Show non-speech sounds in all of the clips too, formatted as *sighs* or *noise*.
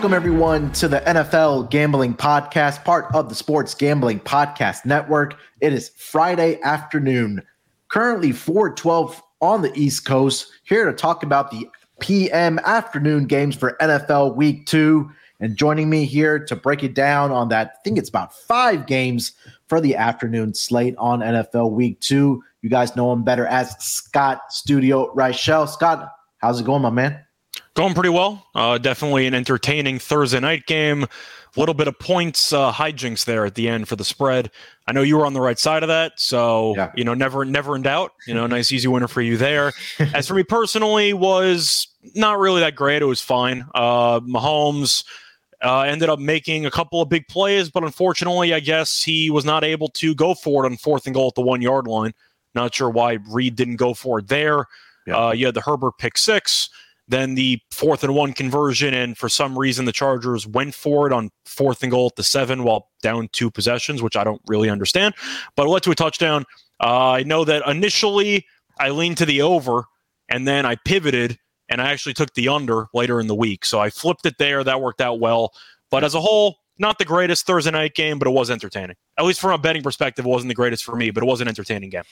Welcome, everyone, to the NFL Gambling Podcast, part of the Sports Gambling Podcast Network. It is Friday afternoon, currently 412 on the East Coast, here to talk about the PM afternoon games for NFL Week 2. And joining me here to break it down on that, I think it's about five games for the afternoon slate on NFL Week 2. You guys know him better as Scott Studio Reichel. Scott, how's it going, my man? Going pretty well. Uh, definitely an entertaining Thursday night game. A little bit of points uh, hijinks there at the end for the spread. I know you were on the right side of that, so Yeah. you know never never in doubt. You know, *laughs* nice easy winner for you there. As for me personally, was not really that great. It was fine. Uh, Mahomes uh, ended up making a couple of big plays, but unfortunately, I guess he was not able to go for it on fourth and goal at the one yard line. Not sure why Reed didn't go for it there. Yeah. Uh, you had the Herbert pick six, then the fourth and one conversion, and for some reason the Chargers went for it on fourth and goal at the seven while down two possessions, which I don't really understand. But it led to a touchdown. Uh, I know that initially I leaned to the over, and then I pivoted and I actually took the under later in the week. So I flipped it there. That worked out well. But as a whole, not the greatest Thursday night game, but it was entertaining. At least from a betting perspective, it wasn't the greatest for me, but it was an entertaining game.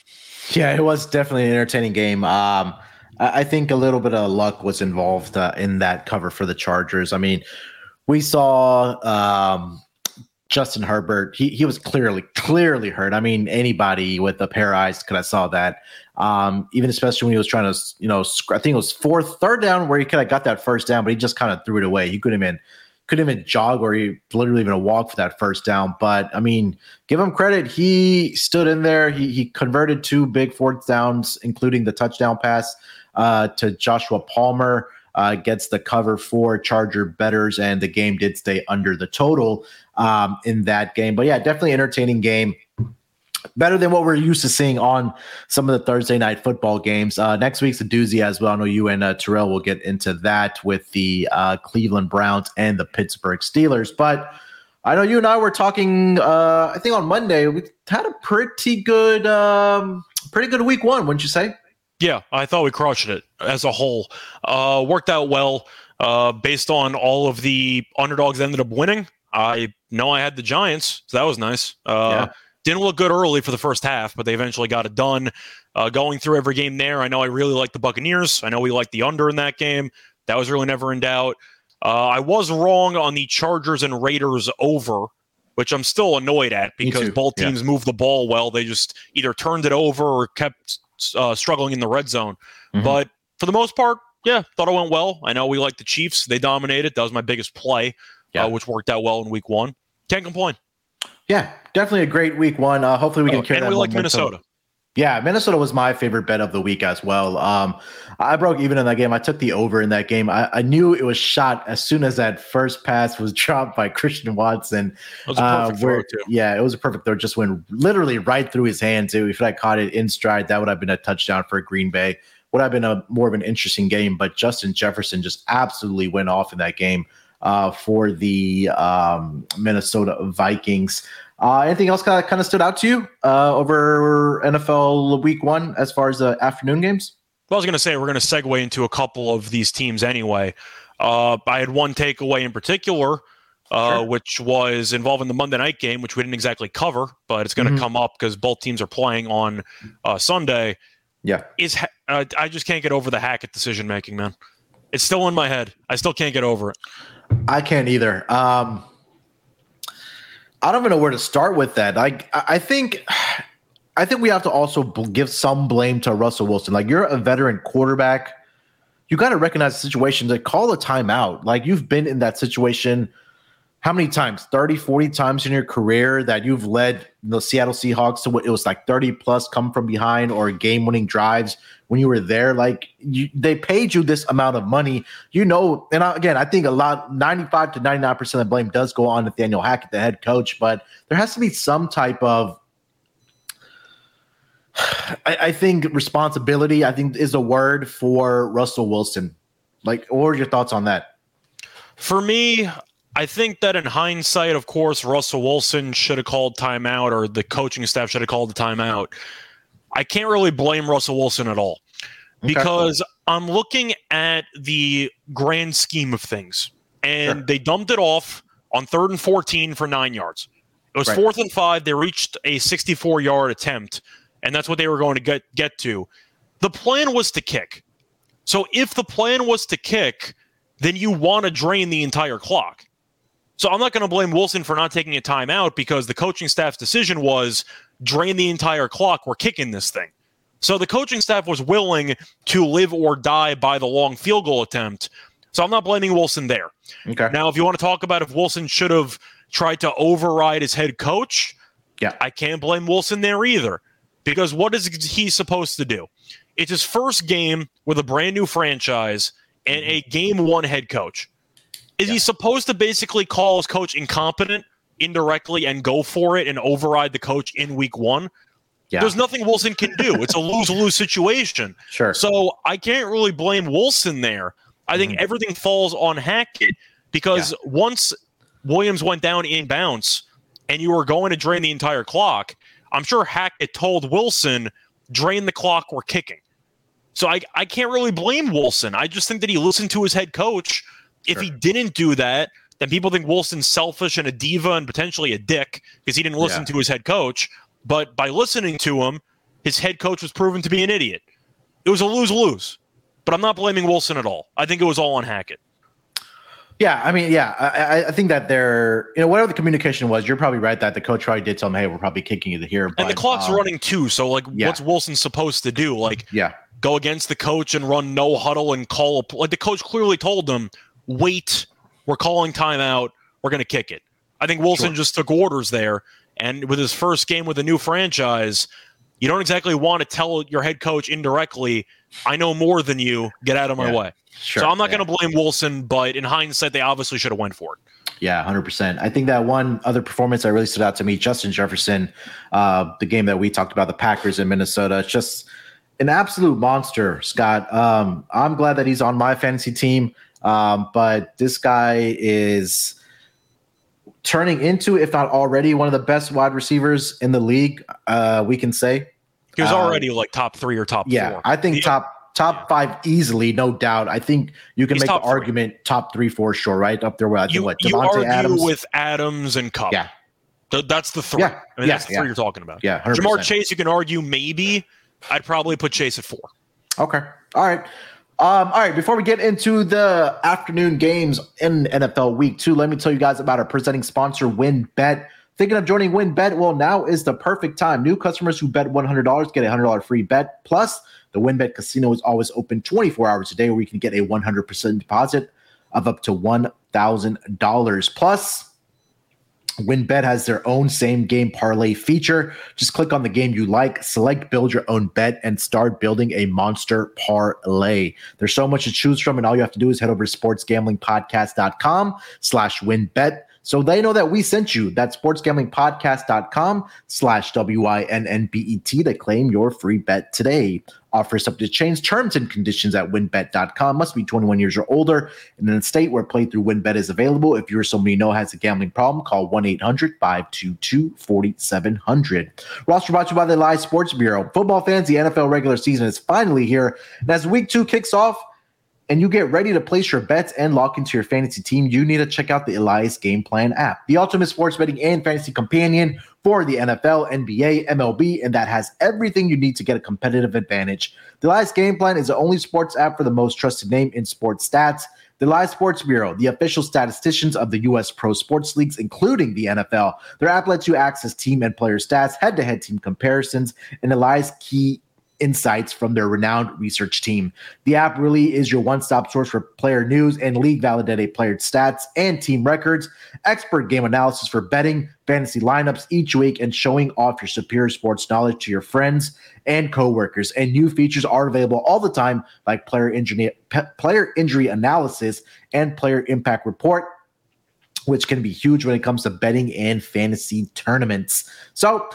Yeah, it was definitely an entertaining game. Um, I, think a little bit of luck was involved uh, in that cover for the Chargers. I mean, we saw um, Justin Herbert. He he was clearly clearly hurt. I mean, anybody with a pair of eyes could have saw that. Um, even especially when he was trying to, you know, sc- I think it was fourth, third down where he could have got that first down, but he just kind of threw it away. He couldn't even couldn't even jog or he literally even walk for that first down. But I mean, give him credit. He stood in there. He he converted two big fourth downs, including the touchdown pass uh, to Joshua Palmer. Uh, gets the cover for Charger betters, and the game did stay under the total um, in that game. But yeah, definitely entertaining game. Better than what we're used to seeing on some of the Thursday night football games. Uh, next week's a doozy as well. I know you and uh, Terrell will get into that with the uh, Cleveland Browns and the Pittsburgh Steelers. But I know you and I were talking. Uh, I think on Monday we had a pretty good, um, pretty good week one, wouldn't you say? Yeah, I thought we crushed it as a whole. Uh, worked out well uh, based on all of the underdogs that ended up winning. I know I had the Giants, so that was nice. Uh, Yeah. Didn't look good early for the first half, but they eventually got it done. Uh, going through every game there, I know I really like the Buccaneers. I know we like the under in that game. That was really never in doubt. Uh, I was wrong on the Chargers and Raiders over, which I'm still annoyed at because both yeah. teams moved the ball well. They just either turned it over or kept uh, struggling in the red zone. Mhm. But for the most part, yeah, thought it went well. I know we like the Chiefs; they dominated. That was my biggest play, Yeah. uh, which worked out well in Week One. Can't complain. Yeah, definitely a great week one. Uh, hopefully we can Oh, carry and that we like momentum. Minnesota. Yeah, Minnesota was my favorite bet of the week as well. Um, I broke even in that game. I took the over in that game. I, I knew it was shot as soon as that first pass was *laughs* dropped by Christian Watson. That was a Uh, perfect where- throw too. Yeah, it was a perfect throw. Just went literally right through his hands. If I caught it in stride, that would have been a touchdown for Green Bay. Would have been a more of an interesting game. But Justin Jefferson just absolutely went off in that game uh, for the um, Minnesota Vikings. Uh, anything else kind of, kind of stood out to you uh, over NFL Week One as far as the afternoon games? Well, I was going to say we're going to segue into a couple of these teams anyway. Uh, I had one takeaway in particular, uh, Sure. which was involving the Monday night game, which we didn't exactly cover, but it's going to Mhm. come up because both teams are playing on uh, Sunday. Yeah. Is ha- uh, I just can't get over the Hackett decision making, man. It's still in my head. I still can't get over it. I can't either. Um, I don't even know where to start with that. I I think, I think we have to also give some blame to Russell Wilson. Like, you're a veteran quarterback. you got to recognize the situation to call a timeout. Like you've been in that situation how many times? 30 40 times in your career that you've led the seattle seahawks to what it was like 30 plus come from behind or game winning drives when you were there? Like you, they paid you this amount of money. You know and I, again i think a lot 95 to 99% of the blame does go on nathaniel hackett the head coach but there has to be some type of I, I think responsibility i think is a word for russell wilson. Like what are your thoughts on that? For me, I think that in hindsight, of course, Russell Wilson should have called timeout or the coaching staff should have called the timeout. I can't really blame Russell Wilson at all because I'm looking at the grand scheme of things. And Sure. they dumped it off on third and 14 for nine yards. It was Right. fourth and five. They reached a 64 yard attempt, and that's what they were going to get, get to. The plan was to kick. So if the plan was to kick, then you want to drain the entire clock. So I'm not going to blame Wilson for not taking a timeout because the coaching staff's decision was drain the entire clock. We're kicking this thing. So the coaching staff was willing to live or die by the long field goal attempt. So I'm not blaming Wilson there. okay Now, if you want to talk about if Wilson should have tried to override his head coach, yeah I can't blame Wilson there either. Because what is he supposed to do? It's his first game with a brand new franchise and mm-hmm. a game one head coach. Is he supposed to basically call his coach incompetent indirectly and go for it and override the coach in week one? yeah There's nothing Wilson can do. It's a lose lose situation. *laughs* sure So I can't really blame Wilson there. I think Mhm. everything falls on Hackett because once Williams went down in bounce and you were going to drain the entire clock, I'm sure Hackett told Wilson, drain the clock, we're kicking. So I, I can't really blame Wilson. I just think that he listened to his head coach. If he didn't do that, then people think Wilson's selfish and a diva and potentially a dick because he didn't listen Yeah. to his head coach. But by listening to him, his head coach was proven to be an idiot. It was a lose lose. But I'm not blaming Wilson at all. I think it was all on Hackett. Yeah, I mean, yeah, I, I- I think that they're, you know, whatever the communication was, you're probably right that the coach probably did tell him, hey, we're probably kicking you to here. And the clock's um, running too. So, like, yeah. what's Wilson supposed to do? Like, Yeah, go against the coach and run no huddle and call a like the coach clearly told them, wait, we're calling timeout, we're gonna kick it. I think Wilson just took orders there, and with his first game with a new franchise, you don't exactly want to tell your head coach indirectly, I know more than you, get out of my Yeah. way. sure. so I'm not yeah. gonna blame Wilson, but in hindsight, they obviously should have went for it. Yeah, hundred percent. I think that one other performance that really stood out to me, Justin Jefferson, uh, the game that we talked about, the Packers in Minnesota, it's just an absolute monster, Scott. Um, I'm glad that he's on my fantasy team, um, but this guy is turning into, if not already, one of the best wide receivers in the league. Uh, we can say, He was Um, already like top three or top yeah, four. I think top top five easily, no doubt. I think you can He's make the three. argument top three for sure, right up there with I think you, what you Davante argue Adams. with Adams and Kupp. yeah, Th- that's the three. Yeah, I mean, yeah, that's the yeah. three you're talking about. yeah, 100%. Ja'Marr Chase, you can argue maybe. I'd probably put Chase at four. Okay. All right. Um, all right. Before we get into the afternoon games in NFL Week Two, let me tell you guys about our presenting sponsor, WynnBET. Thinking of joining WynnBET? Well, now is the perfect time. New customers who bet $100 get a $100 free bet. Plus, the WynnBET Casino is always open 24 hours a day, where you can get a 100% deposit of up to $1,000. Plus, WynnBET has their own same game parlay feature. Just click on the game you like, select build your own bet, and start building a monster parlay. There's so much to choose from, and all you have to do is head over to sportsgamblingpodcast.com slash wynnbet. So they know that we sent you. that sportsgamblingpodcast.com slash W-I-N-N-B-E-T to claim your free bet today. Offers subject to change terms and conditions at wynnbet.com. Must be 21 years or older and in a state where playthrough WynnBET is available. If you're somebody you know has a gambling problem, call 1-800-522-4700. Roster brought to you by the Elias Sports Bureau. Football fans, the NFL regular season is finally here. And as week two kicks off, and you get ready to place your bets and lock into your fantasy team, you need to check out the Elias Game Plan app, the ultimate sports betting and fantasy companion for the NFL, NBA, MLB, and that has everything you need to get a competitive advantage. The Elias Game Plan is the only sports app for the most trusted name in sports stats. The Elias Sports Bureau, the official statisticians of the U.S. pro sports leagues, including the NFL. Their app lets you access team and player stats, head to head team comparisons, and Elias key insights from their renowned research team. The app really is your one stop source for player news and league validated player stats and team records, expert game analysis for betting, fantasy lineups each week, and showing off your superior sports knowledge to your friends and coworkers. And new features are available all the time, like player injury, player injury analysis and player impact report which can be huge when it comes to betting and fantasy tournaments. So,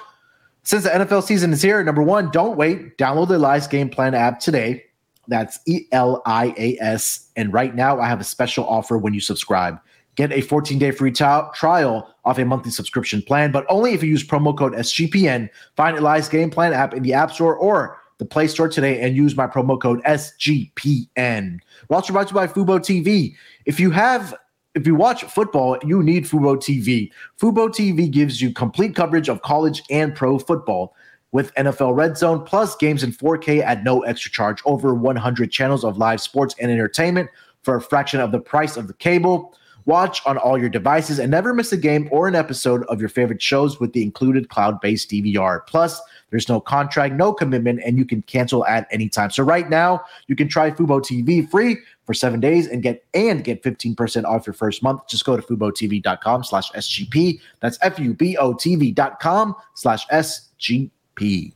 since the NFL season is here, number one, don't wait. Download the Elias Game Plan app today. That's E L I A S. And right now, I have a special offer when you subscribe. Get a 14 day free t- trial off a monthly subscription plan, but only if you use promo code SGPN. Find Elias Game Plan app in the App Store or the Play Store today and use my promo code SGPN. We're also brought to you by Fubo TV. If you have if you watch football, you need Fubo TV. Fubo TV gives you complete coverage of college and pro football with NFL Red Zone plus games in 4K at no extra charge. Over 100 channels of live sports and entertainment for a fraction of the price of the cable. Watch on all your devices and never miss a game or an episode of your favorite shows with the included cloud based DVR. Plus, there's no contract, no commitment, and you can cancel at any time. So right now, you can try Fubo TV free for seven days and get and get 15% off your first month. Just go to FuboTV.com slash SGP. That's F-U-B-O-TV.com slash SGP.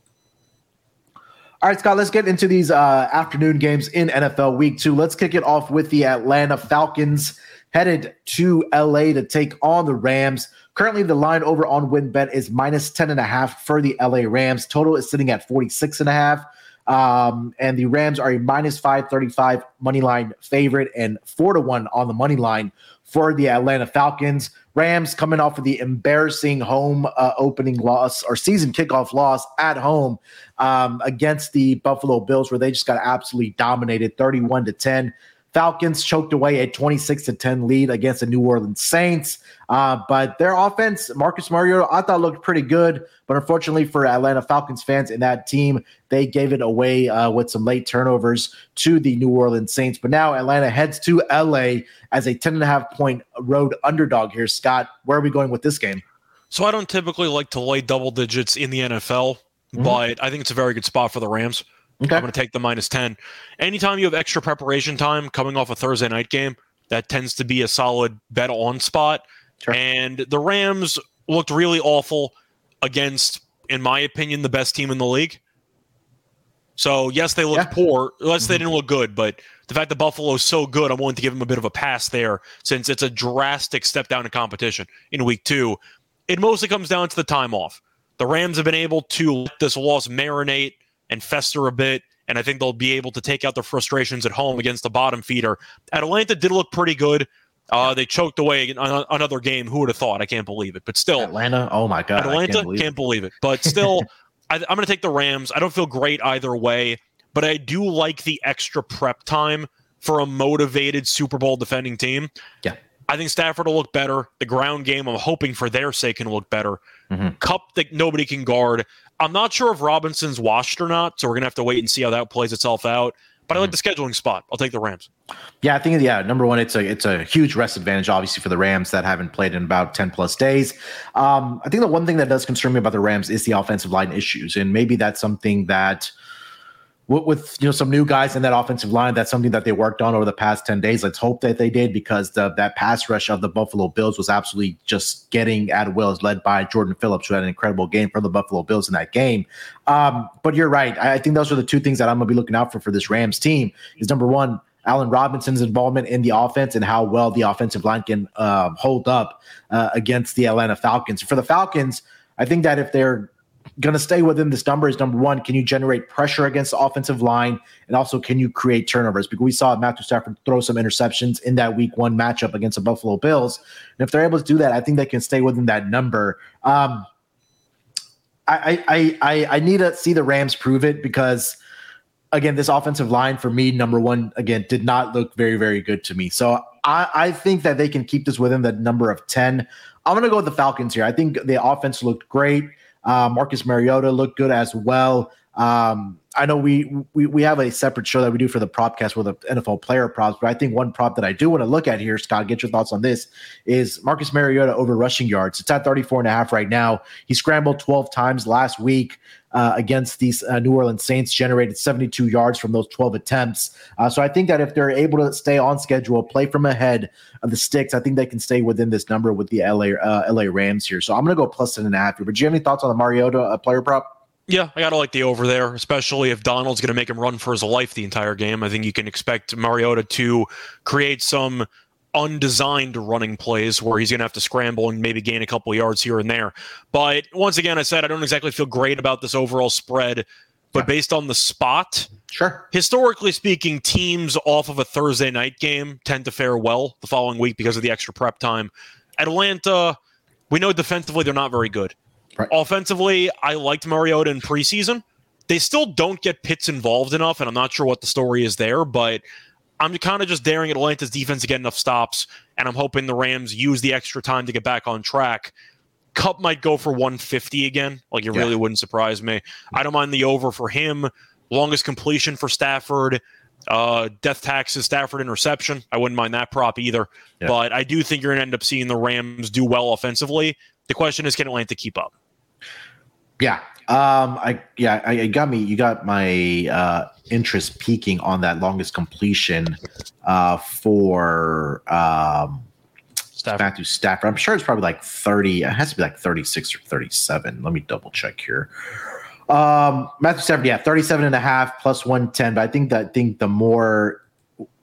All right, Scott, let's get into these uh, afternoon games in NFL Week 2. Let's kick it off with the Atlanta Falcons headed to LA to take on the Rams. Currently, the line over on WynnBET is minus 10.5 for the LA Rams. Total is sitting at 46.5. Um, and the Rams are a minus 535 money line favorite and four to one on the money line for the Atlanta Falcons. Rams coming off of the embarrassing home uh, opening loss or season kickoff loss at home um, against the Buffalo Bills, where they just got absolutely dominated 31 to 10. Falcons choked away a 26 to 10 lead against the New Orleans Saints. Uh, but their offense, Marcus Mariota, I thought looked pretty good. But unfortunately for Atlanta Falcons fans in that team, they gave it away uh, with some late turnovers to the New Orleans Saints. But now Atlanta heads to LA as a 10 and a half point road underdog here. Scott, where are we going with this game? So I don't typically like to lay double digits in the NFL, mm-hmm. but I think it's a very good spot for the Rams. Okay. I'm going to take the minus 10. Anytime you have extra preparation time coming off a Thursday night game, that tends to be a solid bet on spot. Sure. And the Rams looked really awful against, in my opinion, the best team in the league. So, yes, they looked yeah. poor. Yes, mm-hmm. they didn't look good, but the fact that Buffalo's so good, I'm willing to give them a bit of a pass there since it's a drastic step down in competition in week two. It mostly comes down to the time off. The Rams have been able to let this loss marinate – and fester a bit. And I think they'll be able to take out their frustrations at home against the bottom feeder. Atlanta did look pretty good. Uh, they choked away another game. Who would have thought? I can't believe it. But still, Atlanta. Oh my god, Atlanta can't believe, can't believe it. But still, *laughs* I, I'm going to take the Rams. I don't feel great either way, but I do like the extra prep time for a motivated Super Bowl defending team. Yeah. I think Stafford will look better. The ground game, I'm hoping for their sake, can look better. Mm-hmm. Kupp that nobody can guard. I'm not sure if Robinson's washed or not, so we're gonna have to wait and see how that plays itself out. But I like the scheduling spot. I'll take the Rams. Yeah, I think yeah. Number one, it's a it's a huge rest advantage, obviously for the Rams that haven't played in about ten plus days. Um, I think the one thing that does concern me about the Rams is the offensive line issues, and maybe that's something that with, with, you know some new guys in that offensive line. That's something that they worked on over the past ten days. Let's hope that they did because the, that pass rush of the Buffalo Bills was absolutely just getting at will. Led by Jordan Phillips, who had an incredible game for the Buffalo Bills in that game. Um, but you're right. I, I think those are the two things that I'm going to be looking out for for this Rams team. Is number one. Allen Robinson's involvement in the offense and how well the offensive line can uh, hold up uh, against the Atlanta Falcons. For the Falcons, I think that if they're going to stay within this number is number one, can you generate pressure against the offensive line? And also, can you create turnovers? Because we saw Matthew Stafford throw some interceptions in that week one matchup against the Buffalo Bills. And if they're able to do that, I think they can stay within that number. Um, I, I, I, I need to see the Rams prove it because, again, this offensive line for me, number one, again, did not look very, very good to me. So I, I think that they can keep this within the number of 10. I'm going to go with the Falcons here. I think the offense looked great. Uh, Marcus Mariota looked good as well. Um, I know we, we we have a separate show that we do for the propcast with the NFL player props, but I think one prop that I do want to look at here, Scott, get your thoughts on this, is Marcus Mariota over rushing yards. It's at 34 and a half right now. He scrambled 12 times last week uh, against these uh, New Orleans Saints, generated 72 yards from those 12 attempts. Uh, so I think that if they're able to stay on schedule, play from ahead of the sticks, I think they can stay within this number with the LA uh, LA Rams here. So I'm going to go plus 10 and a half here. But do you have any thoughts on the Mariota uh, player prop? Yeah, I gotta like the over there, especially if Donald's gonna make him run for his life the entire game. I think you can expect Mariota to create some undesigned running plays where he's gonna have to scramble and maybe gain a couple yards here and there. But once again, I said I don't exactly feel great about this overall spread. But based on the spot, Sure. historically speaking, teams off of a Thursday night game tend to fare well the following week because of the extra prep time. Atlanta, we know defensively they're not very good. Right. Offensively, I liked Mariota in preseason. They still don't get Pitts involved enough, and I'm not sure what the story is there, but I'm kind of just daring Atlanta's defense to get enough stops, and I'm hoping the Rams use the extra time to get back on track. Kupp might go for 150 again. Like it Yeah. really wouldn't surprise me. I don't mind the over for him. Longest completion for Stafford. Uh, death taxes, Stafford interception. I wouldn't mind that prop either. Yeah. But I do think you're going to end up seeing the Rams do well offensively. The question is, can Atlanta keep up? Yeah. Um, I yeah, I, I got me. You got my uh, interest peaking on that longest completion uh, for um, Stafford. Matthew Stafford. I'm sure it's probably like 30. It has to be like 36 or 37. Let me double check here. Um, Matthew Stafford, yeah, 37 and a half plus 110. But I think that I think the more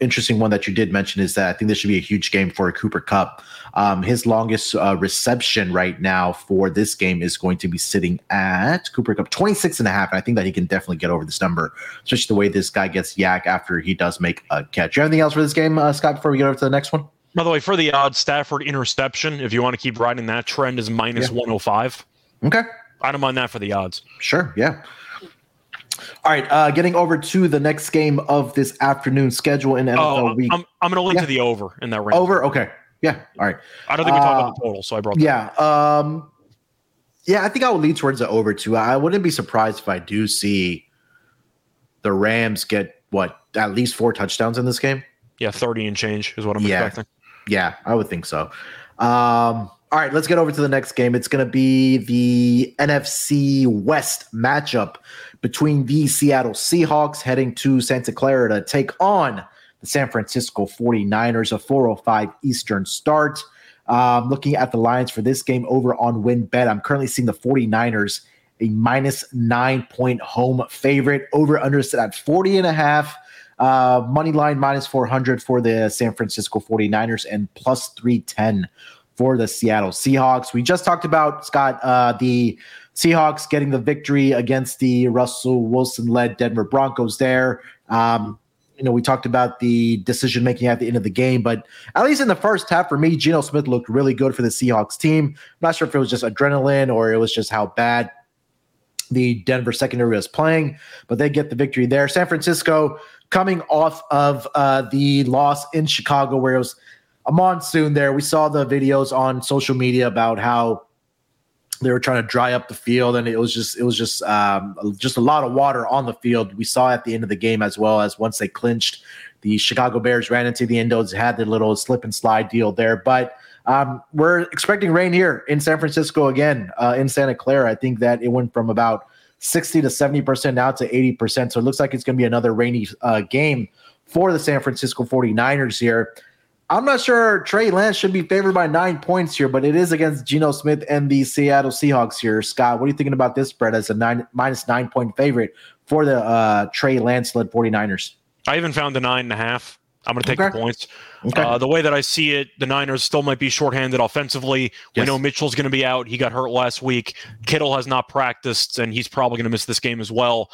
interesting one that you did mention is that I think this should be a huge game for a Cooper Kupp. Um, his longest uh, reception right now for this game is going to be sitting at Cooper Kupp 26 and a half. And I think that he can definitely get over this number, especially the way this guy gets yak after he does make a catch. You have anything else for this game, uh, Scott, before we get over to the next one? By the way, for the odds, Stafford interception, if you want to keep riding that trend, is minus Yeah. 105. Okay. I don't mind that for the odds. Sure. Yeah. All right. Uh, getting over to the next game of this afternoon schedule in NFL Oh, week. I'm, I'm going to link Yeah. to the over in that range. over. Okay. Yeah. All right. I don't think we talked Uh, about the total, so I brought that. Yeah. Um, yeah. I think I would lean towards the over too. I wouldn't be surprised if I do see the Rams get what at least four touchdowns in this game. Yeah, 30 and change is what I'm Yeah. expecting. Yeah, I would think so. Um, all right, let's get over to the next game. It's going to be the NFC West matchup between the Seattle Seahawks heading to Santa Clara to take on the San Francisco 49ers, a 405 Eastern start. Um, looking at the lines for this game over on WynnBET, I'm currently seeing the 49ers a minus nine point home favorite over under set at 40 and a half. Uh, money line minus 400 for the San Francisco 49ers and plus 310 for the Seattle Seahawks. We just talked about, Scott, uh, the Seahawks getting the victory against the Russell Wilson led Denver Broncos there. Um, you know, we talked about the decision making at the end of the game, but at least in the first half, for me, Geno Smith looked really good for the Seahawks team. I'm not sure if it was just adrenaline or it was just how bad the Denver secondary was playing, but they get the victory there. San Francisco coming off of uh, the loss in Chicago, where it was a monsoon there. We saw the videos on social media about how they were trying to dry up the field, and it was just it was just um, just a lot of water on the field. We saw at the end of the game as well as once they clinched, the Chicago Bears ran into the endos, had their little slip and slide deal there, but. Um, we're expecting rain here in San Francisco again, uh, in Santa Clara. I think that it went from about 60 to 70% now to 80%. So it looks like it's going to be another rainy uh, game for the San Francisco 49ers here. I'm not sure Trey Lance should be favored by nine points here, but it is against Geno Smith and the Seattle Seahawks here. Scott, what are you thinking about this spread as a nine minus nine point favorite for the uh, Trey Lance led 49ers? I even found the nine and a half. I'm going to take Okay. the points. Okay. Uh, the way that I see it, the Niners still might be shorthanded offensively. We know Mitchell's going to be out. He got hurt last week. Kittle has not practiced, and he's probably going to miss this game as well.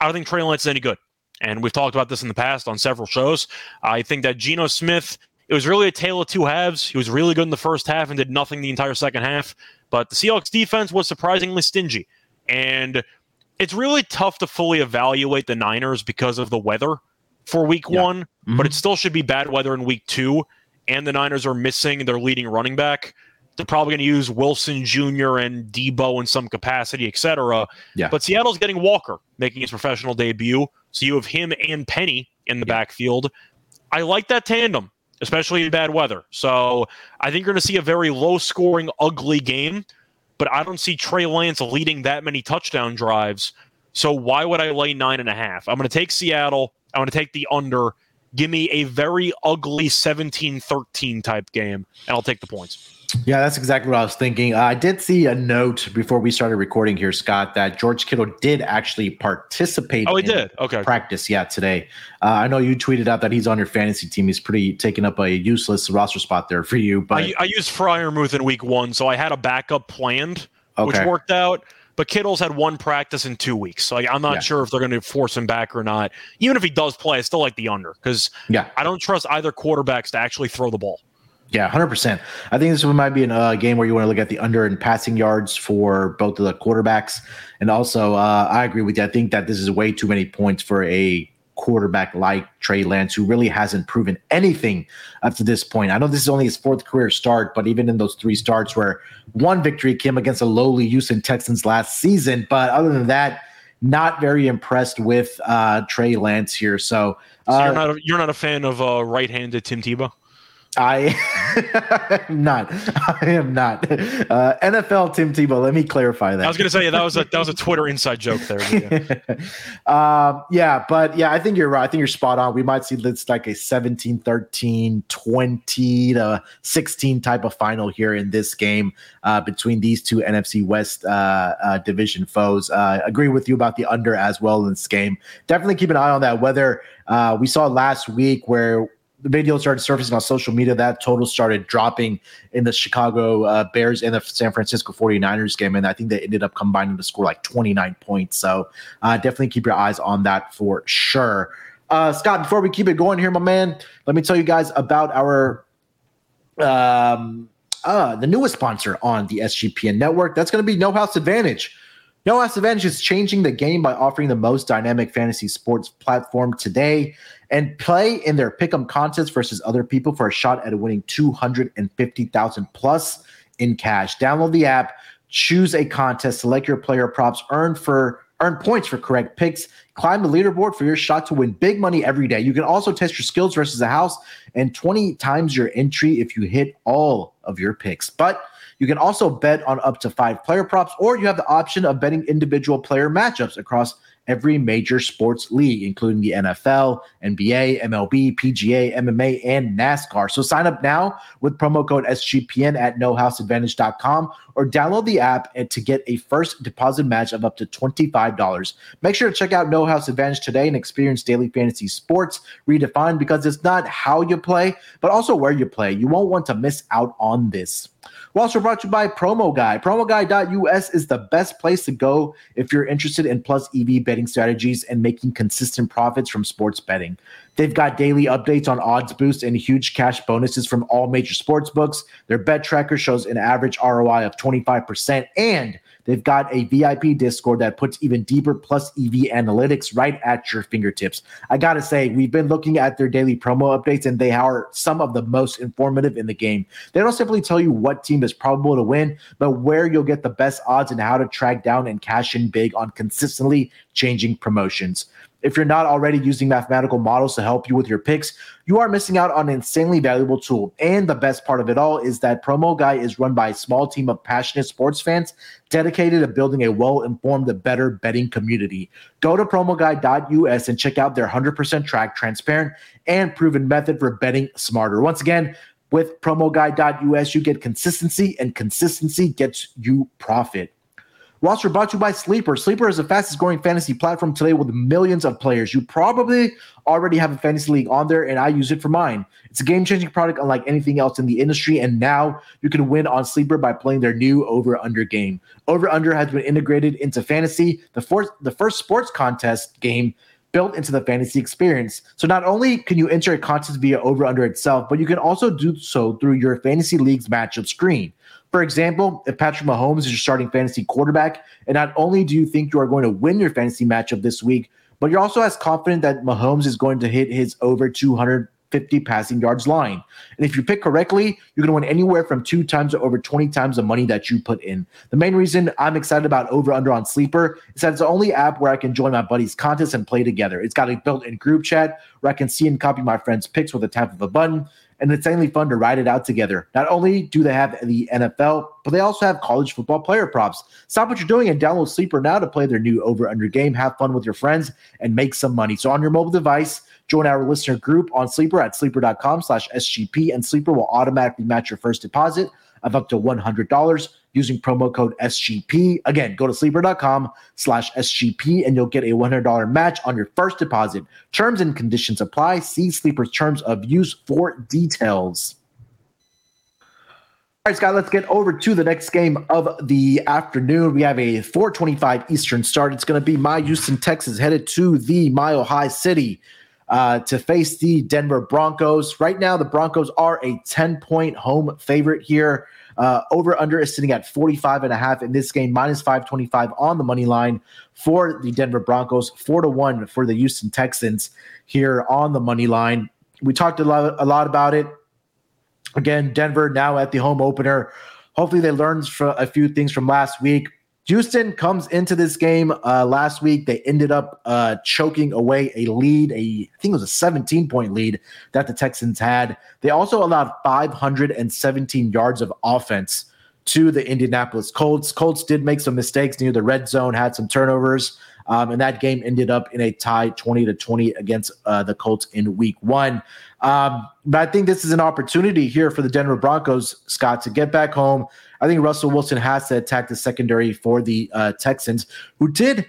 I don't think Trey Lance is any good. And we've talked about this in the past on several shows. I think that Geno Smith, it was really a tale of two halves. He was really good in the first half and did nothing the entire second half. But the Seahawks defense was surprisingly stingy. And it's really tough to fully evaluate the Niners because of the weather for week Yeah. one, but it mm-hmm. still should be bad weather in week two. And the Niners are missing their leading running back. They're probably going to use Wilson Jr. and Deebo in some capacity, etc. Yeah. But Seattle's getting Walker making his professional debut. So you have him and Penny in the backfield. I like that tandem, especially in bad weather. So I think you're going to see a very low scoring, ugly game, but I don't see Trey Lance leading that many touchdown drives. So why would I lay nine and a half? I'm going to take Seattle. I'm going to take the under. Give me a very ugly 17 13 type game, and I'll take the points. Yeah, that's exactly what I was thinking. Uh, I did see a note before we started recording here, Scott, that George Kittle did actually participate. Oh, he in did? Okay. Practice, yeah, today. Uh, I know you tweeted out that he's on your fantasy team. He's pretty taking up a useless roster spot there for you, but I, I used Freiermuth in week one, so I had a backup planned, which worked out. But Kittle's had one practice in two weeks, so like, I'm not Yeah. sure if they're going to force him back or not. Even if he does play, I still like the under because yeah, I don't trust either quarterbacks to actually throw the ball. Yeah, hundred percent. I think this one might be a uh, game where you want to look at the under and passing yards for both of the quarterbacks, and also uh, I agree with you. I think that this is way too many points for a quarterback like Trey Lance, who really hasn't proven anything up to this point. I know this is only his fourth career start, but even in those three starts, where one victory came against a lowly Houston Texans last season, but other than that, not very impressed with uh, Trey Lance here. So, So uh, you're not a, you're not a fan of uh, right-handed Tim Tebow. I am *laughs* not. I am not. Uh, NFL Tim Tebow. Let me clarify that. I was going to say that was a that was a Twitter inside joke there. yeah. *laughs* um, yeah, but yeah, I think you're right. I think you're spot on. We might see this like a 17 13, 20 to 16 type of final here in this game uh, between these two NFC West uh, uh, division foes. Uh, agree with you about the under as well in this game. Definitely keep an eye on that. Whether uh, we saw last week where the video started surfacing on social media that total started dropping in the chicago uh, bears and the san francisco 49ers game and i think they ended up combining to score like 29 points. So uh, definitely keep your eyes on that for sure. Uh, scott before we keep it going here my man let me tell you guys about our um, uh, the newest sponsor on the sgpn network. That's going to be no house advantage no House Advantage is changing the game by offering the most dynamic fantasy sports platform today and play in their pick'em contest versus other people for a shot at winning 250,000 plus in cash. Download the app, choose a contest, select your player props, earn for earn points for correct picks, climb the leaderboard for your shot to win big money every day. You can also test your skills versus the house and 20 times your entry if you hit all of your picks. But you can also bet on up to five player props, or you have the option of betting individual player matchups across every major sports league, including the NFL, NBA, MLB, PGA, MMA, and NASCAR. So sign up now with promo code SGPN at nohouseadvantage.com or download the app to get a first deposit match of up to $25. Make sure to check out No House Advantage today and experience daily fantasy sports redefined because it's not how you play, but also where you play. You won't want to miss out on this. We're also brought to you by Promo Guy. PromoGuy.us is the best place to go if you're interested in plus EV betting strategies and making consistent profits from sports betting. They've got daily updates on odds boosts and huge cash bonuses from all major sports books. Their bet tracker shows an average ROI of 25%, and they've got a VIP Discord that puts even deeper plus EV analytics right at your fingertips. I gotta say, we've been looking at their daily promo updates, and they are some of the most informative in the game. They don't simply tell you what team is probable to win, but where you'll get the best odds and how to track down and cash in big on consistently changing promotions. If you're not already using mathematical models to help you with your picks, you are missing out on an insanely valuable tool. And the best part of it all is that Promo Guy is run by a small team of passionate sports fans dedicated to building a well informed, better betting community. Go to promoguy.us and check out their 100% track, transparent, and proven method for betting smarter. Once again, with promoguy.us, you get consistency, and consistency gets you profit. Roster brought to you by Sleeper. Sleeper is the fastest growing fantasy platform today with millions of players. You probably already have a fantasy league on there, and I use it for mine. It's a game changing product unlike anything else in the industry, and now you can win on Sleeper by playing their new over under game. Over under has been integrated into fantasy, the, first the first sports contest game built into the fantasy experience. So not only can you enter a contest via over under itself, but you can also do so through your fantasy league's matchup screen. For example, if Patrick Mahomes is your starting fantasy quarterback, and not only do you think you are going to win your fantasy matchup this week, but you're also as confident that Mahomes is going to hit his over 250 passing yards line. And if you pick correctly, you're going to win anywhere from two times to over 20 times the money that you put in. The main reason I'm excited about Over Under on Sleeper is that it's the only app where I can join my buddies' contests and play together. It's got a built in group chat where I can see and copy my friends' picks with a tap of a button and it's insanely fun to ride it out together. Not only do they have the NFL, but they also have college football player props. Stop what you're doing and download Sleeper now to play their new over under game. Have fun with your friends and make some money. So on your mobile device, join our listener group on Sleeper at sleeper.com slash SGP, and Sleeper will automatically match your first deposit of up to $100 using promo code SGP. Again, go to sleeper.com slash SGP and you'll get a $100 match on your first deposit. Terms and conditions apply. See Sleeper's terms of use for details. All right, Scott, let's get over to the next game of the afternoon. We have a 425 Eastern start. It's going to be my Houston Texas, headed to the Mile High City uh, to face the Denver Broncos. Right now, the Broncos are a 10 point home favorite here. Uh, over under is sitting at 45 and a half in this game, minus 525 on the money line for the Denver Broncos, four to one for the Houston Texans here on the money line. We talked a lot, a lot about it. Again, Denver now at the home opener. Hopefully, they learned a few things from last week. Houston comes into this game uh, last week. They ended up uh, choking away a lead, a I think it was a 17 point lead that the Texans had. They also allowed 517 yards of offense to the Indianapolis Colts. Colts did make some mistakes near the red zone, had some turnovers, um, and that game ended up in a tie 20 to 20 against uh, the Colts in week one. Um, but I think this is an opportunity here for the Denver Broncos, Scott, to get back home. I think Russell Wilson has to attack the secondary for the uh, Texans, who did.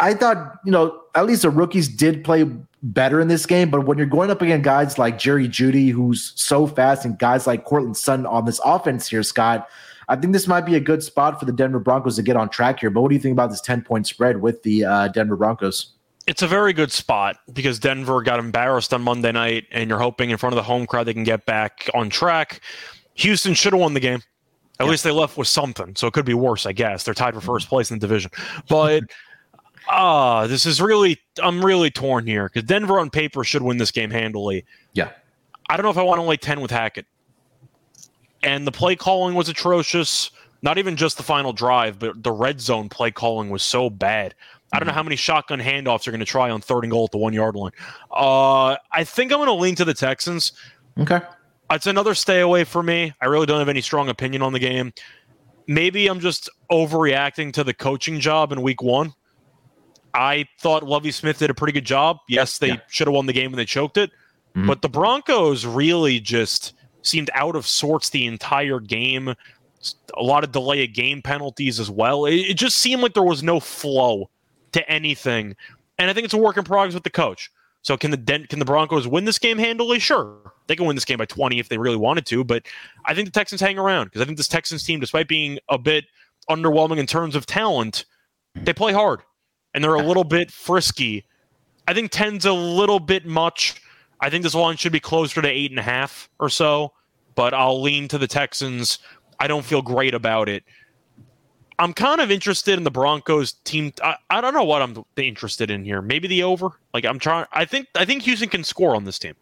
I thought, you know, at least the rookies did play better in this game. But when you're going up against guys like Jerry Jeudy, who's so fast, and guys like Courtland Sutton on this offense here, Scott, I think this might be a good spot for the Denver Broncos to get on track here. But what do you think about this 10 point spread with the uh, Denver Broncos? it's a very good spot because Denver got embarrassed on Monday night, and you're hoping in front of the home crowd they can get back on track. Houston should have won the game. At yeah. least they left with something, so it could be worse, I guess. They're tied for first place in the division, but *laughs* ah, uh, this is really I'm really torn here because Denver on paper should win this game handily. Yeah, I don't know if I want to lay ten with Hackett, and the play calling was atrocious. Not even just the final drive, but the red zone play calling was so bad. I don't know mm-hmm. how many shotgun handoffs they're going to try on third and goal at the one yard line. Uh, I think I'm going to lean to the Texans. Okay. It's another stay away for me. I really don't have any strong opinion on the game. Maybe I'm just overreacting to the coaching job in week one. I thought Lovie Smith did a pretty good job. Yes, they yeah. should have won the game and they choked it. Mm-hmm. But the Broncos really just seemed out of sorts the entire game. A lot of delay of game penalties as well. It, it just seemed like there was no flow to anything. And I think it's a work in progress with the coach. So can the can the Broncos win this game handily? Sure, they can win this game by 20 if they really wanted to. But I think the Texans hang around because I think this Texans team, despite being a bit underwhelming in terms of talent, they play hard and they're a little bit frisky. I think 10's a little bit much. I think this line should be closer to eight and a half or so, but I'll lean to the Texans. I don't feel great about it. I'm kind of interested in the Broncos team. I, I don't know what I'm interested in here. Maybe the over. Like I'm trying. I think I think Houston can score on this team.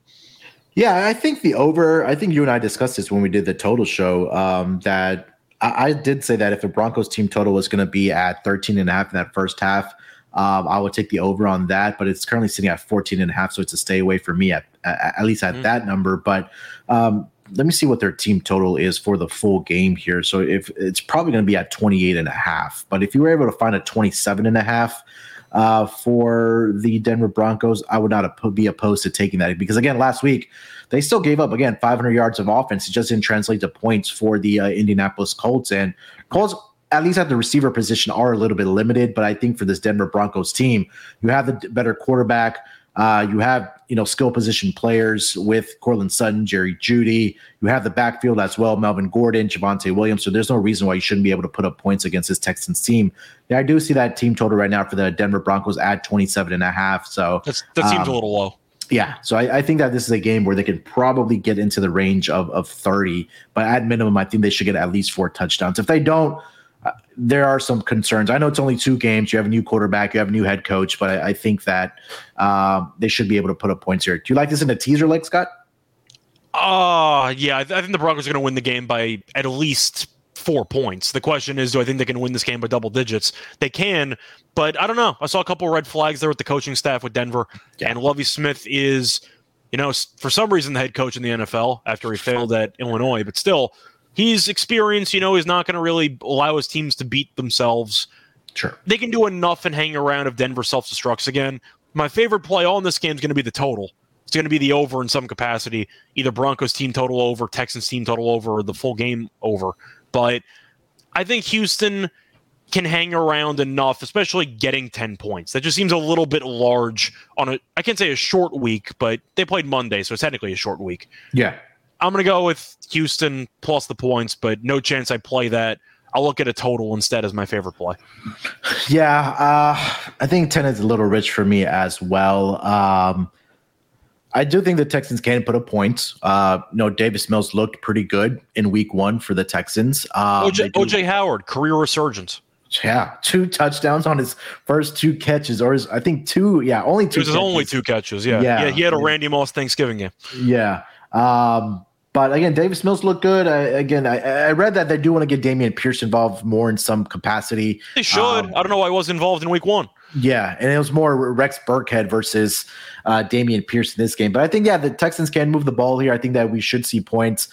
Yeah, I think the over. I think you and I discussed this when we did the total show. Um, that I, I did say that if the Broncos team total was going to be at 13 and a half in that first half, um, I would take the over on that. But it's currently sitting at 14 and a half, so it's a stay away for me at at, at least at mm-hmm. that number. But um, let me see what their team total is for the full game here. So if it's probably going to be at 28 and a half, but if you were able to find a 27 and a half uh, for the Denver Broncos, I would not be opposed to taking that because again, last week they still gave up again 500 yards of offense. It just didn't translate to points for the uh, Indianapolis Colts and Colts. At least at the receiver position, are a little bit limited, but I think for this Denver Broncos team, you have the better quarterback. Uh, you have you know skill position players with Courtland Sutton, Jerry Jeudy. You have the backfield as well, Melvin Gordon, Javonte Williams. So there's no reason why you shouldn't be able to put up points against this Texans team. Yeah, I do see that team total right now for the Denver Broncos at 27 and a half. So That's, that seems um, a little low. Yeah, so I, I, think that this is a game where they could probably get into the range of, of 30, but at minimum, I think they should get at least four touchdowns. If they don't, uh, there are some concerns. I know it's only two games. You have a new quarterback, you have a new head coach, but I, I think that um, they should be able to put up points here. Do you like this in a teaser like Scott? Uh yeah, I, th- I think the Broncos are going to win the game by at least four points. The question is, do I think they can win this game by double digits? They can, but I don't know. I saw a couple red flags there with the coaching staff with Denver, and Lovie Smith is, you know, for some reason the head coach in the NFL after he failed at Illinois, but still, he's experienced. You know, he's not going to really allow his teams to beat themselves. Sure. They can do enough and hang around if Denver self destructs again. My favorite play all in this game is going to be the total. It's going to be the over in some capacity, either Broncos team total over, Texans team total over, or the full game over. But I think Houston can hang around enough, especially getting 10 points. That just seems a little bit large on a, I can't say a short week, but they played Monday, so it's technically a short week. Yeah. I'm going to go with Houston plus the points, but no chance I play that. I'll look at a total instead as my favorite play. Yeah, uh, I think 10 is a little rich for me as well. Um, I do think the Texans can put up points. Uh, no, Davis Mills looked pretty good in week one for the Texans. Um, OJ, OJ Howard, career resurgence. Yeah, two touchdowns on his first two catches, or his, I think two. Yeah, only It two. was his only two catches. Yeah. Yeah. yeah. He had a Randy Moss Thanksgiving game. Yeah. Um, but again, Davis Mills looked good. I, again, I, I read that they do want to get Dameon Pierce involved more in some capacity. They should. Um, I don't know why he wasn't involved in week one. Yeah, and it was more Rex Burkhead versus uh, Dameon Pierce in this game. But I think, yeah, the Texans can move the ball here. I think that we should see points.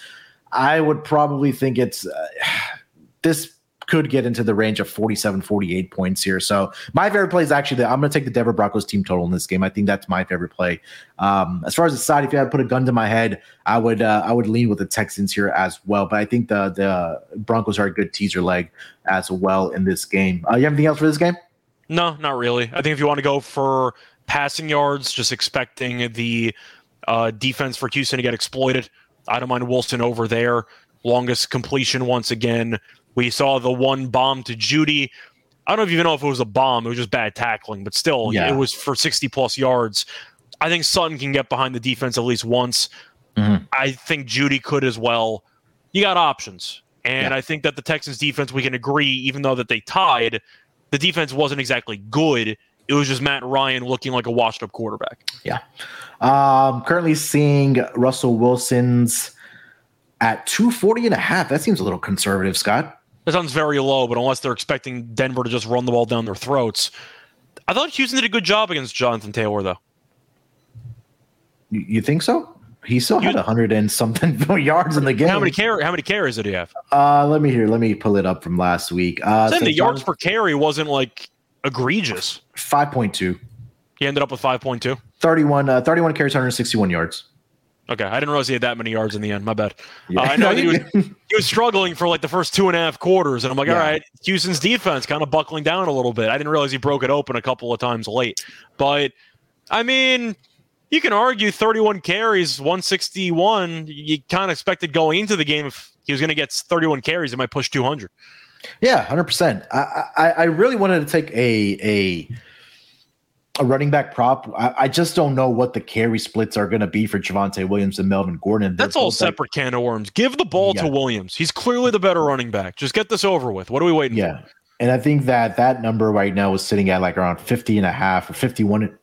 I would probably think it's uh, *sighs* this could get into the range of 47, 48 points here. So my favorite play is actually the, I'm going to take the Denver Broncos team total in this game. I think that's my favorite play. Um, as far as the side, if you had to put a gun to my head, I would uh, I would lean with the Texans here as well. But I think the the Broncos are a good teaser leg as well in this game. Uh, you have anything else for this game? No, not really. I think if you want to go for passing yards, just expecting the uh, defense for Houston to get exploited, I don't mind Wilson over there. Longest completion once again. We saw the one bomb to Jeudy. I don't even know if it was a bomb. It was just bad tackling, but still, Yeah. it was for 60 plus yards. I think Sutton can get behind the defense at least once. Mhm. I think Jeudy could as well. You got options. And Yeah. I think that the Texans defense, we can agree, even though that they tied, the defense wasn't exactly good. It was just Matt Ryan looking like a washed up quarterback. Yeah. Um, currently seeing Russell Wilson's at 240 and a half. That seems a little conservative, Scott. That sounds very low, but unless they're expecting Denver to just run the ball down their throats. I thought Houston did a good job against Jonathan Taylor, though. You, think so? He still had hundred and something *laughs* yards in the game. How many carry? How many carries did he have? Uh, let me hear. Let me pull it up from last week. Uh, Saying so the yards per carry wasn't like egregious. 5.2. He ended up with five point two. 31, uh, 31 carries, 161 yards. Okay, I didn't realize he had that many yards in the end. My bad. Yeah. Uh, I know he *laughs* was, he was struggling for like the first two and a half quarters, and I'm like, Yeah. all right, Houston's defense kind of buckling down a little bit. I didn't realize he broke it open a couple of times late, but I mean, you can argue 31 carries, 161. You kind of expected going into the game if he was going to get 31 carries, it might push 200. Yeah, hundred percent. I, I I really wanted to take a a a running back prop. I, I just don't know what the carry splits are going to be for Javonte Williams and Melvin Gordon. They're That's all both like- separate can of worms. Give the ball Yeah. to Williams. He's clearly the better running back. Just get this over with. What are we waiting Yeah. for? And I think that that number right now is sitting at like around 50 and a half or 51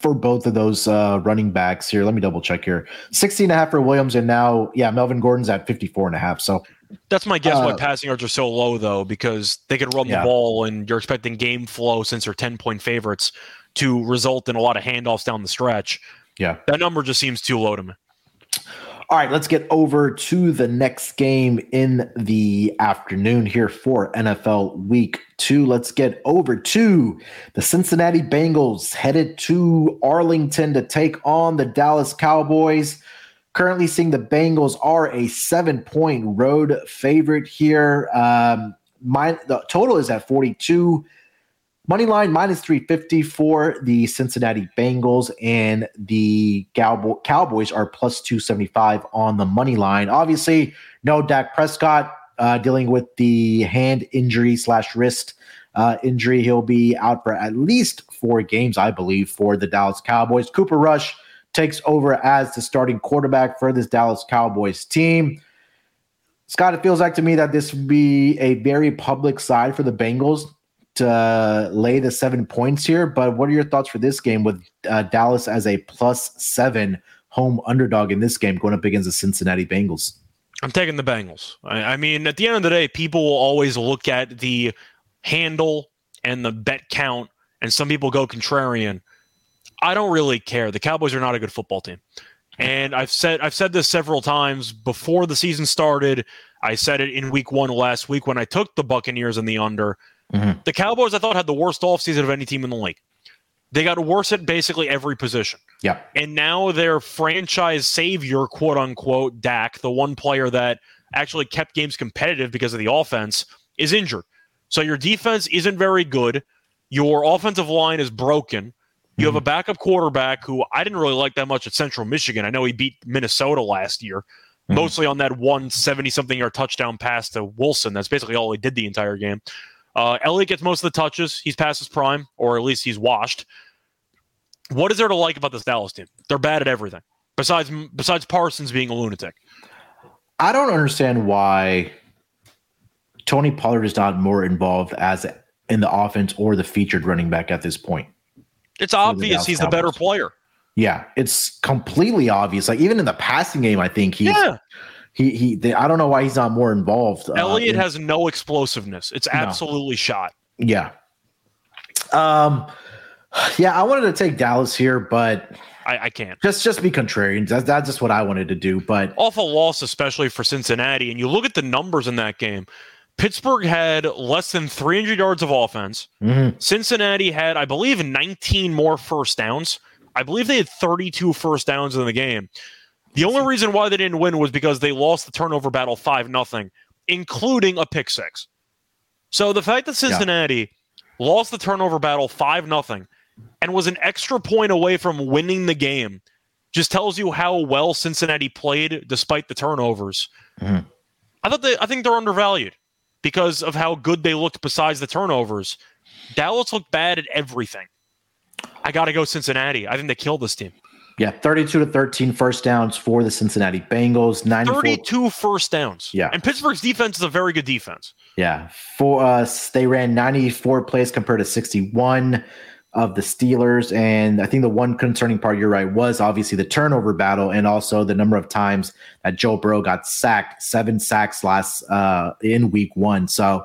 for both of those uh, running backs here. Let me double check here. 60 and a half for Williams. And now, yeah, Melvin Gordon's at 54 and a half. So That's my guess why Uh, passing yards are so low, though, because they could run Yeah. the ball and you're expecting game flow since they're 10 point favorites to result in a lot of handoffs down the stretch. yeah. That number just seems too low to me. All right, let's get over to the next game in the afternoon here for NFL Week Two. Let's get over to the Cincinnati Bengals headed to Arlington to take on the Dallas Cowboys. Currently, seeing the Bengals are a seven-point road favorite here. Um, mine, the total is at forty-two. Money line minus 350 for the Cincinnati Bengals, and the Cowboy- Cowboys are plus 275 on the money line. Obviously, no Dak Prescott uh, dealing with the hand injury slash wrist uh, injury. He'll be out for at least four games, I believe, for the Dallas Cowboys. Cooper Rush takes over as the starting quarterback for this Dallas Cowboys team. Scott, it feels like to me that this would be a very public side for the Bengals to lay the seven points here. But what are your thoughts for this game with uh, Dallas as a plus seven home underdog in this game going up against the Cincinnati Bengals? I'm taking the Bengals. I, I mean, at the end of the day, people will always look at the handle and the bet count, and some people go contrarian. I don't really care. The Cowboys are not a good football team. And I've said I've said this several times before the season started. I said it in week one last week when I took the Buccaneers in the under. Mm-hmm. The Cowboys I thought had the worst offseason of any team in the league. They got worse at basically every position. Yeah. And now their franchise savior, quote unquote, Dak, the one player that actually kept games competitive because of the offense, is injured. So your defense isn't very good. Your offensive line is broken. You have a backup quarterback who I didn't really like that much at Central Michigan. I know he beat Minnesota last year, Mhm. mostly on that 170 something yard touchdown pass to Wilson. That's basically all he did the entire game. Uh, Elliott gets most of the touches. He's past his prime, or at least he's washed. What is there to like about this Dallas team? They're bad at everything. Besides, besides Parsons being a lunatic. I don't understand why Tony Pollard is not more involved as in the offense or the featured running back at this point. It's obvious Dallas he's the better player. Yeah, it's completely obvious. Like even in the passing game, I think he's Yeah. He he. They, I don't know why he's not more involved. uh, in- has no explosiveness. It's absolutely shot. yeah. Um, yeah, I wanted to take Dallas here, but I, I can't. just just be contrarian. That's that's just what I wanted to do. But Awful loss, especially for Cincinnati. And you look at the numbers in that game. Pittsburgh had less than 300 yards of offense. Mhm. Cincinnati had, I believe, 19 more first downs. I believe they had 32 first downs in the game. The only reason why they didn't win was because they lost the turnover battle 5 nothing, including a pick six. So the fact that Cincinnati lost the turnover battle 5 nothing and was an extra point away from winning the game just tells you how well Cincinnati played despite the turnovers. Mhm. I thought they I think they're undervalued because of how good they looked besides the turnovers. Dallas looked bad at everything. I got to go Cincinnati. I think they killed this team. Yeah, thirty-two to 13 first downs for the Cincinnati Bengals. Ninety-four. 32 first downs. Yeah. And Pittsburgh's defense is a very good defense. Yeah, for us, they ran 94 plays compared to 61 of the Steelers. And I think the one concerning part, you're right, was obviously the turnover battle and also the number of times that Joe Burrow got sacked, seven sacks last uh, in week one. So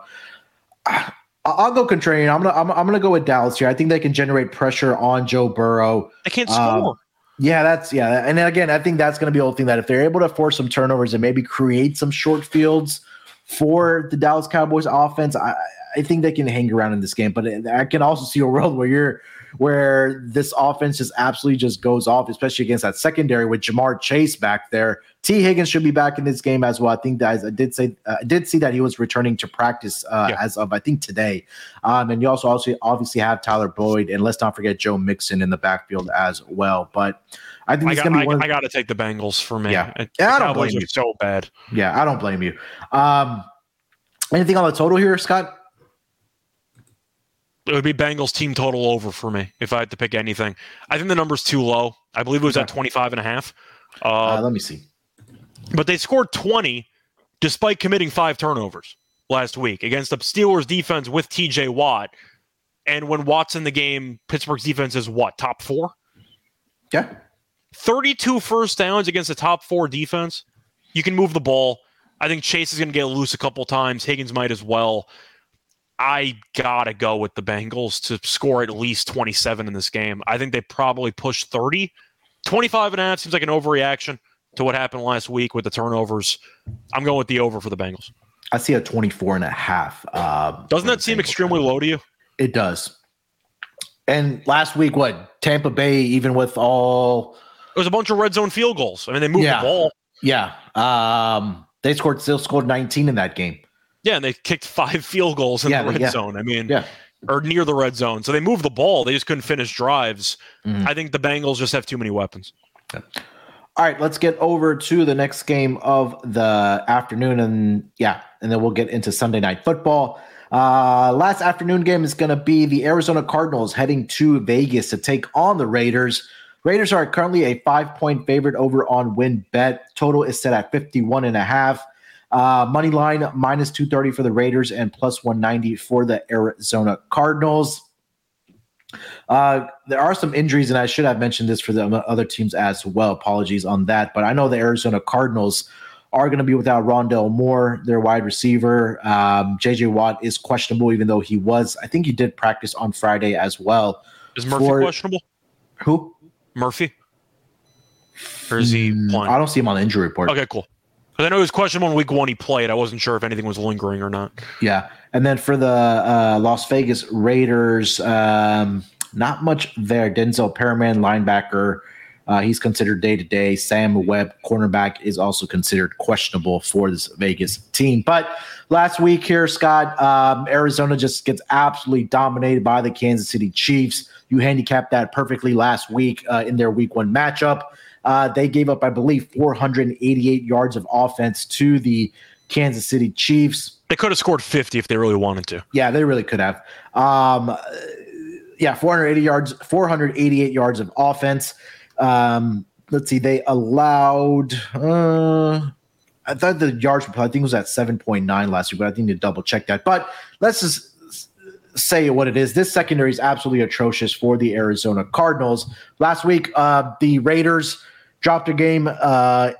I- I'll go contrarian. I'm gonna I'm, I'm gonna go with Dallas here. I think they can generate pressure on Joe Burrow. They can't Um, score. Yeah, that's yeah. And again, I think that's going to be the whole thing that if they're able to force some turnovers and maybe create some short fields for the Dallas Cowboys offense, I, I think they can hang around in this game. But I can also see a world where you're where this offense just absolutely just goes off, especially against that secondary with Ja'Marr Chase back there. Tee Higgins should be back in this game as well. I think that I did say uh, I did see that he was returning to practice uh, Yeah. as of I think today. Um, and you also also obviously have Tyler Boyd and let's not forget Joe Mixon in the backfield as well. But I think I got, I, one. I got to take the Bengals for me. Yeah. The Yeah, I don't blame you. so bad. yeah, I don't blame you. Um, anything on the total here, Scott? It would be Bengals team total over for me if I had to pick anything. I think the number's too low. I believe it was at Okay. 25 and a half. Uh, Uh, let me see. but they scored 20 despite committing five turnovers last week against the Steelers defense with TJ Watt. And when Watt's in the game, Pittsburgh's defense is what, top four? Yeah, 32 first downs against a top four defense. You can move the ball. I think Chase is going to get loose a couple times. Higgins might as well. I got to go with the Bengals to score at least 27 in this game. I think they probably push 30. 25 and a half seems like an overreaction to what happened last week with the turnovers. I'm going with the over for the Bengals. I see a 24 and a half. Uh, Doesn't that seem Bengals. extremely low to you? It does. And last week, what Tampa Bay, even with all, It was a bunch of red zone field goals. I mean, they moved Yeah. the ball. yeah, um, they scored still scored 19 in that game. Yeah, and they kicked five *laughs* field goals in Yeah, the red yeah. zone. I mean, Yeah. or near the red zone. So they moved the ball. They just couldn't finish drives. Mhm. I think the Bengals just have too many weapons. All right, let's get over to the next game of the afternoon, and yeah, and then we'll get into Sunday night football. Uh, last afternoon game is going to be the Arizona Cardinals heading to Vegas to take on the Raiders. Raiders are currently a five point favorite over on WynnBET. Total is set at 51 and a half. Uh, money line minus 230 for the Raiders and plus 190 for the Arizona Cardinals. Uh, there are some injuries, and I should have mentioned this for the other teams as well. Apologies on that, but I know the Arizona Cardinals are going to be without Rondale Moore, their wide receiver. Um, JJ Watt is questionable, even though he was, I think he did practice on Friday as well. Is Murphy For- questionable? Who? Murphy? Or is he Mm? I don't see him on the injury report. Okay, cool. I know he was questionable in week one. He played. I wasn't sure if anything was lingering or not. Yeah. And then for the uh, Las Vegas Raiders, um, not much there. Denzel Perryman, linebacker, uh, he's considered day to day. Sam Webb, cornerback, is also considered questionable for this Vegas team. But last week here, Scott, um, Arizona just gets absolutely dominated by the Kansas City Chiefs. You handicapped that perfectly last week uh, in their week one matchup. Uh, they gave up, I believe, 488 yards of offense to the Kansas City Chiefs. They could have scored 50 if they really wanted to. Yeah, they really could have. Um, yeah, 480 yards, 488 yards of offense. Um, let's see, they allowed. Uh, I thought the yards per play, I think it was at 7.9 last week, but I think to double check that. But let's just say what it is. This secondary is absolutely atrocious for the Arizona Cardinals. Last week, uh, the Raiders dropped a game uh,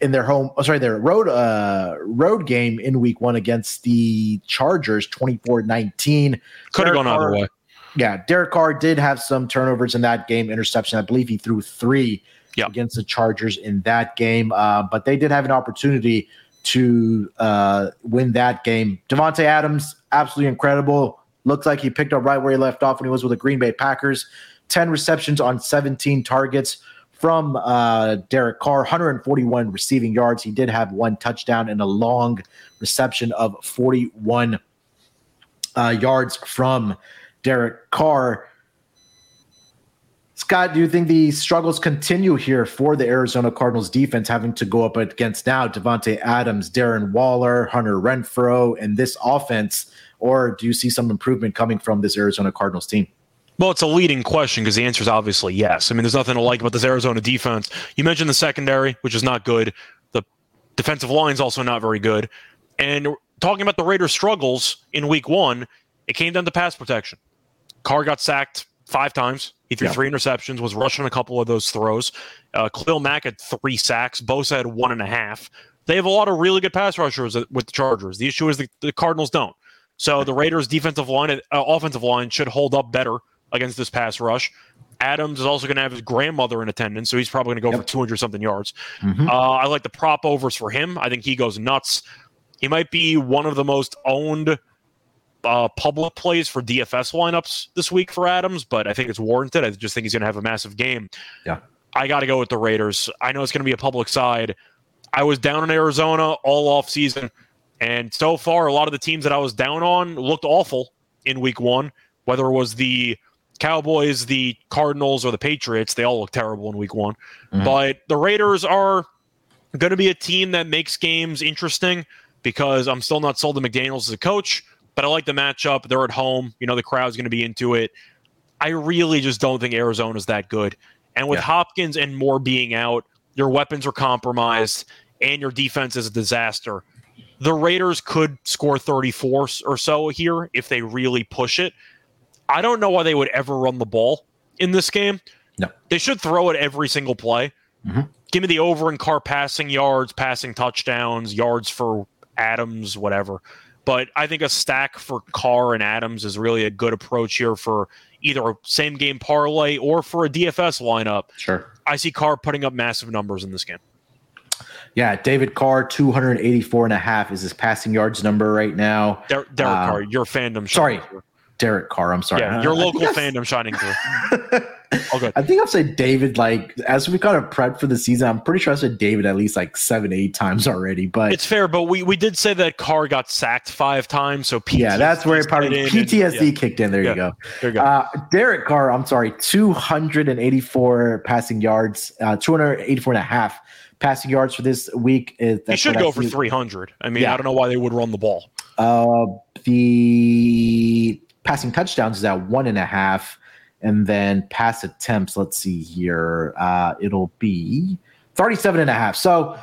in their home, oh, sorry, their road uh, road game in week one against the Chargers, 24 19. Could have gone either way. Yeah, Derek Carr did have some turnovers in that game, interception. I believe he threw three Yeah. against the Chargers in that game, uh, but they did have an opportunity to uh, win that game. Davante Adams, absolutely incredible. Looks like he picked up right where he left off when he was with the Green Bay Packers. 10 receptions on 17 targets from uh, Derek Carr, 141 receiving yards. He did have one touchdown and a long reception of 41 uh, yards from Derek Carr. Scott, do you think the struggles continue here for the Arizona Cardinals defense, having to go up against now Davante Adams, Darren Waller, Hunter Renfrow, and this offense, or do you see some improvement coming from this Arizona Cardinals team? Well, it's a leading question because the answer is obviously yes. I mean, there's nothing to like about this Arizona defense. You mentioned the secondary, which is not good. The defensive line is also not very good. And talking about the Raiders' struggles in week one, it came down to pass protection. Carr got sacked five times. He threw Yeah. three interceptions, was rushing a couple of those throws. Uh, Khalil Mack had three sacks. Bosa had one and a half. They have a lot of really good pass rushers with the Chargers. The issue is the, the Cardinals don't. So the Raiders' defensive line, uh, offensive line should hold up better against this pass rush. Adams is also going to have his grandmother in attendance, so he's probably going to go Yep. for 200 something yards. Mhm. Uh, I like the prop overs for him. I think he goes nuts. He might be one of the most owned uh, public plays for DFS lineups this week for Adams, but I think it's warranted. I just think he's going to have a massive game. Yeah. I got to go with the Raiders. I know it's going to be a public side. I was down in Arizona all off season, and so far, a lot of the teams that I was down on looked awful in week one, whether it was the Cowboys, the Cardinals, or the Patriots. They all look terrible in week one. Mhm. But the Raiders are going to be a team that makes games interesting because I'm still not sold to McDaniels as a coach, but I like the matchup. They're at home. You know, the crowd's going to be into it. I really just don't think Arizona's that good. And with Yeah. Hopkins and Moore being out, your weapons are compromised and your defense is a disaster. The Raiders could score 34 or so here if they really push it. I don't know why they would ever run the ball in this game. No. They should throw it every single play. Mhm. Give me the over and Carr passing yards, passing touchdowns, yards for Adams, whatever. But I think a stack for Carr and Adams is really a good approach here for either a same game parlay or for a DFS lineup. Sure. I see Carr putting up massive numbers in this game. Yeah, David Carr, 284 and a half is his passing yards number right now. Der- Derek Uh, Carr, your fandom. sorry. Derek Carr, I'm sorry. Yeah, your I local fandom shining through. *laughs* Oh, good. I think I've said David like as we kind of prepped for the season. I'm pretty sure I said David at least like seven, eight times already. But It's fair, but we, we did say that Carr got sacked five times, so PTSD yeah, that's where it probably in and- PTSD yeah, kicked in. There Yeah. you go. there you go. Uh, Derek Carr, I'm sorry, 284 passing yards, uh, 284 and a half passing yards for this week. Is he should what I go for 300. I mean, Yeah. I don't know why they would run the ball. Uh, the passing touchdowns is at one and a half, and then pass attempts. Let's see here. Uh, it'll be 37 and a half. So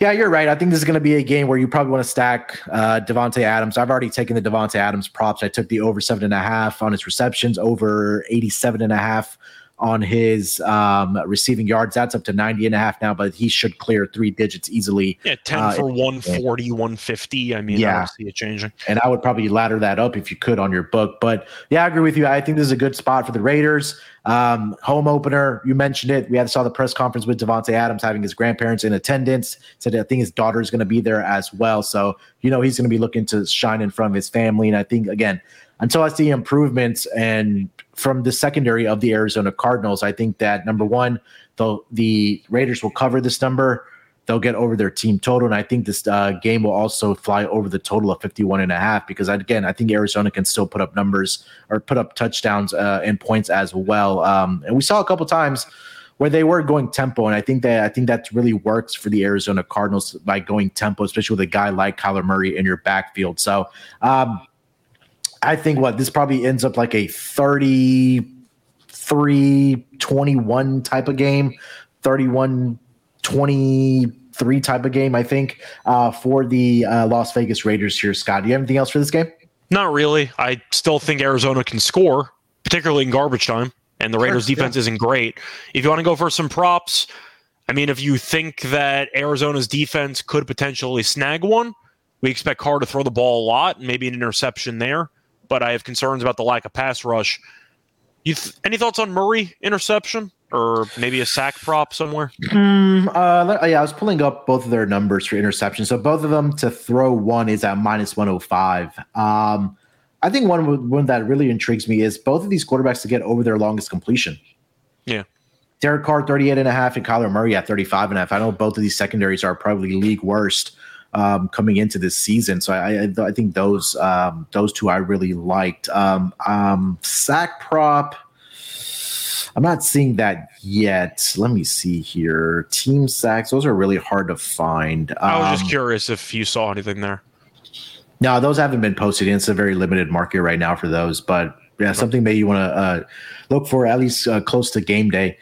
Yeah, you're right. I think this is going to be a game where you probably want to stack uh, Davante Adams. I've already taken the Davante Adams props. I took the over seven and a half on his receptions, over 87 and a half on his um, receiving yards. That's up to 90 and a half now, but he should clear three digits easily. Yeah, 10 Uh, for 140, 150. I mean, I Yeah. don't see it changing. and I would probably ladder that up if you could on your book. But yeah, I agree with you. I think this is a good spot for the Raiders. Um, home opener, you mentioned it. We had saw the press conference with Davante Adams having his grandparents in attendance. Said I think his daughter is going to be there as well. So you know he's going to be looking to shine in front of his family. And I think again, until I see improvements and from the secondary of the Arizona Cardinals, I think that number one, the the Raiders will cover this number they'll get over their team total. And I think this uh, game will also fly over the total of 51 and a half because again, I think Arizona can still put up numbers or put up touchdowns uh, and points as well. Um, and we saw a couple times where they were going tempo. And I think that, I think that really works for the Arizona Cardinals by going tempo, especially with a guy like Kyler Murray in your backfield. So, um, I think what this probably ends up like a 33 21 type of game, 31 23 type of game, I think, uh, for the uh, Las Vegas Raiders here. Scott, do you have anything else for this game? Not really. I still think Arizona can score, particularly in garbage time, and the Raiders' yeah. defense isn't great. If you want to go for some props, I mean, if you think that Arizona's defense could potentially snag one, we expect Carr to throw the ball a lot, maybe an interception there. But I have concerns about the lack of pass rush. You th- any thoughts on Murray interception or maybe a sack prop somewhere? Hmm, uh, yeah, I was pulling up both of their numbers for interception. So both of them to throw one is at minus 105. Um, I think one, one that really intrigues me is both of these quarterbacks to get over their longest completion. Yeah. Derek Carr, 38 and a half, and Kyler Murray at 35 and a half. I know both of these secondaries are probably league worst um, coming into this season. So I, I, I think those um, those two I really liked. Um, um, sack prop. I'm not seeing that yet. Let me see here. Team sacks. Those are really hard to find. I was Um, just curious if you saw anything there. no, those haven't been posted. It's a very limited market right now for those. But yeah, something maybe you want to uh, look for at least uh, close to game day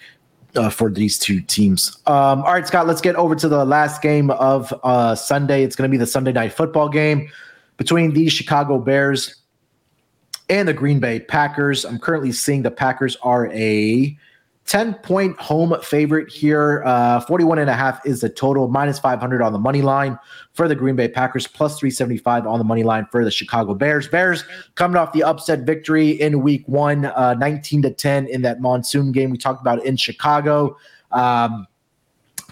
uh, for these two teams. Um, all right, Scott, let's get over to the last game of uh, Sunday. It's going to be the Sunday night football game between the Chicago Bears and the Green Bay Packers. I'm currently seeing the Packers are a 10 point home favorite here. Uh, 41 and a half is the total, minus 500 on the money line for the Green Bay Packers, plus 375 on the money line for the Chicago Bears. Bears coming off the upset victory in week one, uh, 19 to 10 in that monsoon game we talked about in Chicago. Um,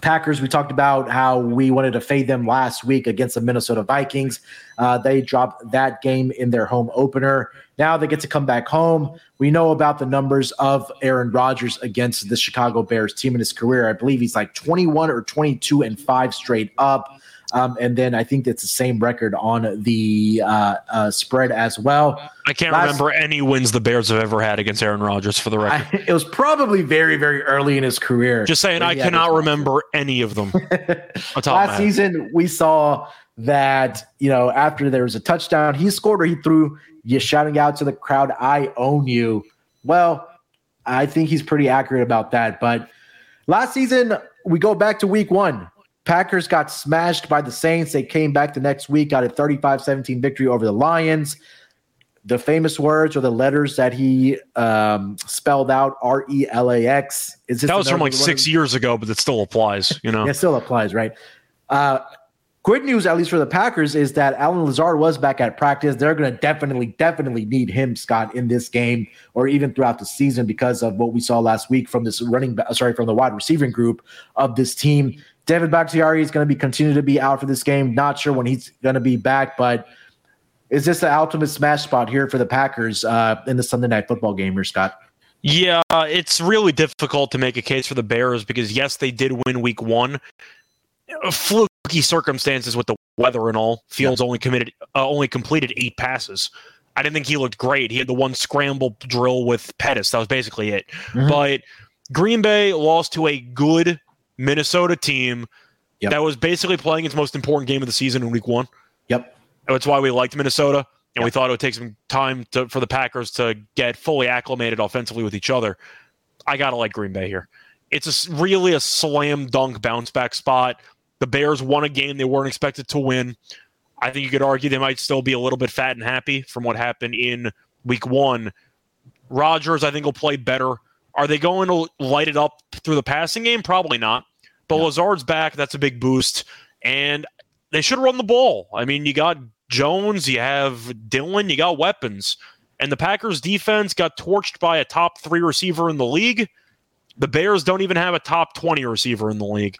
Packers, we talked about how we wanted to fade them last week against the Minnesota Vikings. Uh, they dropped that game in their home opener. Now they get to come back home. We know about the numbers of Aaron Rodgers against the Chicago Bears team in his career. I believe he's like 21 or 22 and five straight up. Um, and then I think it's the same record on the uh, uh, spread as well. I can't Last- remember any wins the Bears have ever had against Aaron Rodgers for the record. I, it was probably very, very early in his career. Just saying, I cannot remember any of them. *laughs* of Last season, we saw that you know after there was a touchdown, he scored or he threw. You shouting out to the crowd, "I own you." Well, I think he's pretty accurate about that. But last season, we go back to week one. Packers got smashed by the Saints. They came back the next week, got a 35 17 victory over the Lions. The famous words or the letters that he um, spelled out R E L A X. Is this That was from like six of- years ago, but it still applies. You know, *laughs* it still applies, right? Uh, good news, at least for the Packers, is that Allen Lazard was back at practice. They're going to definitely, definitely need him, Scott, in this game or even throughout the season because of what we saw last week from this running, sorry, from the wide receiving group of this team. David Bakhtiari is going to be continue to be out for this game. Not sure when he's going to be back, but is this the ultimate smash spot here for the Packers uh, in the Sunday night football game here, Scott? Yeah, it's really difficult to make a case for the Bears because yes, they did win Week One. Uh, Fluky circumstances with the weather and all. Fields only committed, uh, only completed eight passes. I didn't think he looked great. He had the one scramble drill with Pettis. That was basically it. Mhm. But Green Bay lost to a good Minnesota team Yep. that was basically playing its most important game of the season in Week One. Yep. That's why we liked Minnesota, and we thought it would take some time to, for the Packers to get fully acclimated offensively with each other. I gotta like Green Bay here. It's a really a slam dunk bounce back spot. The Bears won a game they weren't expected to win. I think you could argue they might still be a little bit fat and happy from what happened in week one. Rodgers, I think, will play better. Are they going to light it up through the passing game? Probably not. But Lazard's back. That's a big boost. And they should run the ball. I mean, you got Jones, you have Dillon, you got weapons. And the Packers defense got torched by a top three receiver in the league. The Bears don't even have a top 20 receiver in the league.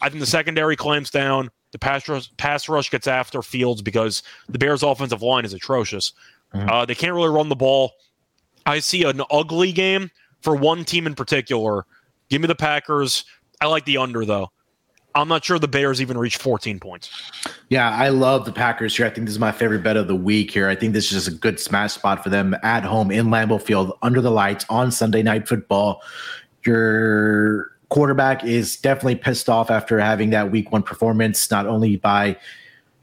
I think the secondary clamps down. The pass rush, pass rush gets after Fields because the Bears' offensive line is atrocious. Uh, they can't really run the ball. I see an ugly game for one team in particular. Give me the Packers. I like the under, though. I'm not sure the Bears even reach 14 points. Yeah, I love the Packers here. I think this is my favorite bet of the week here. I think this is just a good smash spot for them at home in Lambeau Field under the lights on Sunday night football. Your quarterback is definitely pissed off after having that week one performance, not only by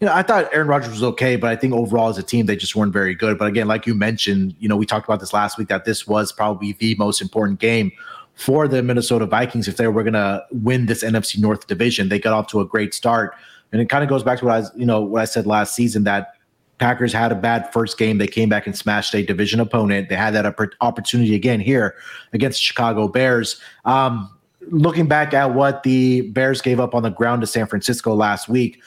you know, I thought Aaron Rodgers was okay, but I think overall as a team, they just weren't very good. But again, like you mentioned, you know, we talked about this last week that this was probably the most important game for the Minnesota Vikings if they were going to win this NFC North division. They got off to a great start, and it kind of goes back to what I, was, you know, what I said last season that Packers had a bad first game. They came back and smashed a division opponent. They had that opportunity again here against the Chicago Bears. Um, looking back at what the Bears gave up on the ground to San Francisco last week,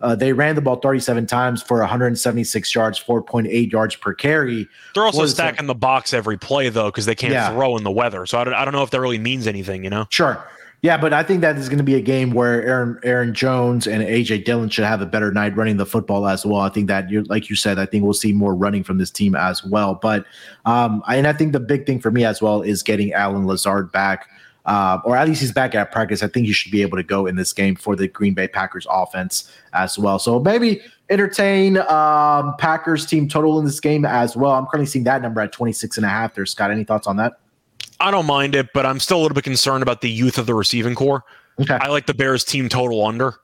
uh, they ran the ball 37 times for 176 yards, 4.8 yards per carry. They're also Was- stacking the box every play, though, because they can't Yeah. throw in the weather. So I don't, I don't know if that really means anything, you know? Sure. Yeah, but I think that is going to be a game where Aaron Aaron Jones and AJ Dillon should have a better night running the football as well. I think that you like you said, I think we'll see more running from this team as well. But um, and I think the big thing for me as well is getting Allen Lazard back. Uh, or at least he's back at practice. I think he should be able to go in this game for the Green Bay Packers offense as well. So maybe entertain um, Packers team total in this game as well. I'm currently seeing that number at 26 and a half there. Scott, any thoughts on that? I don't mind it, but I'm still a little bit concerned about the youth of the receiving corps. Okay. I like the Bears team total under.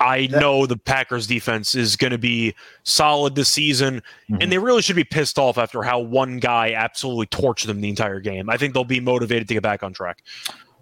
I know the Packers defense is going to be solid this season, and mm-hmm. they really should be pissed off after how one guy absolutely torched them the entire game. I think they'll be motivated to get back on track.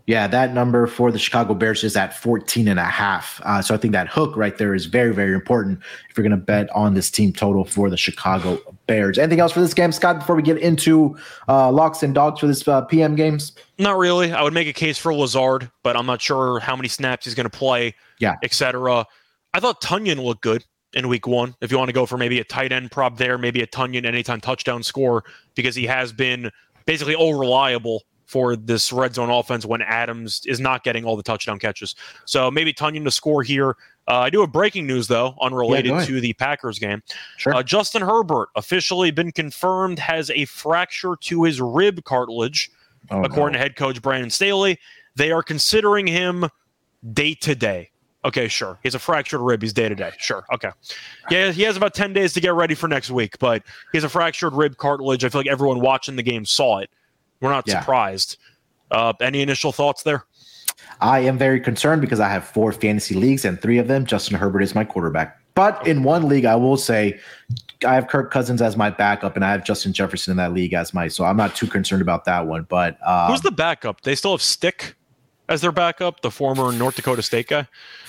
Yeah, that number for the Chicago Bears is at 14 and a half. Uh, so I think that hook right there is very, very important if you're going to bet on this team total for the Chicago Bears. Anything else for this game, Scott, before we get into uh, locks and dogs for this uh, PM games? Not really. I would make a case for Lazard, but I'm not sure how many snaps he's going to play, Yeah. etc. I thought Tonyan looked good in week one. If you want to go for maybe a tight end prop there, maybe a Tonyan anytime touchdown score, because he has been basically all reliable for this red zone offense when Adams is not getting all the touchdown catches. So maybe Tonyan to score here. Uh, I do have breaking news though, unrelated ahead. to the Packers game. Sure. Uh, Justin Herbert officially been confirmed has a fracture to his rib cartilage Oh, according to head coach Brandon Staley. They are considering him day to day. Okay, sure. He has a fractured rib. He's day to day. Sure. Okay. Yeah, he has about 10 days to get ready for next week, but he has a fractured rib cartilage. I feel like everyone watching the game saw it. We're not Yeah. surprised. Uh, any initial thoughts there? I am very concerned because I have four fantasy leagues and three of them, Justin Herbert is my quarterback. But in one league, I will say I have Kirk Cousins as my backup and I have Justin Jefferson in that league as my, so I'm not too concerned about that one. But um, Who's the backup? They still have Stick as their backup, the former North Dakota State guy.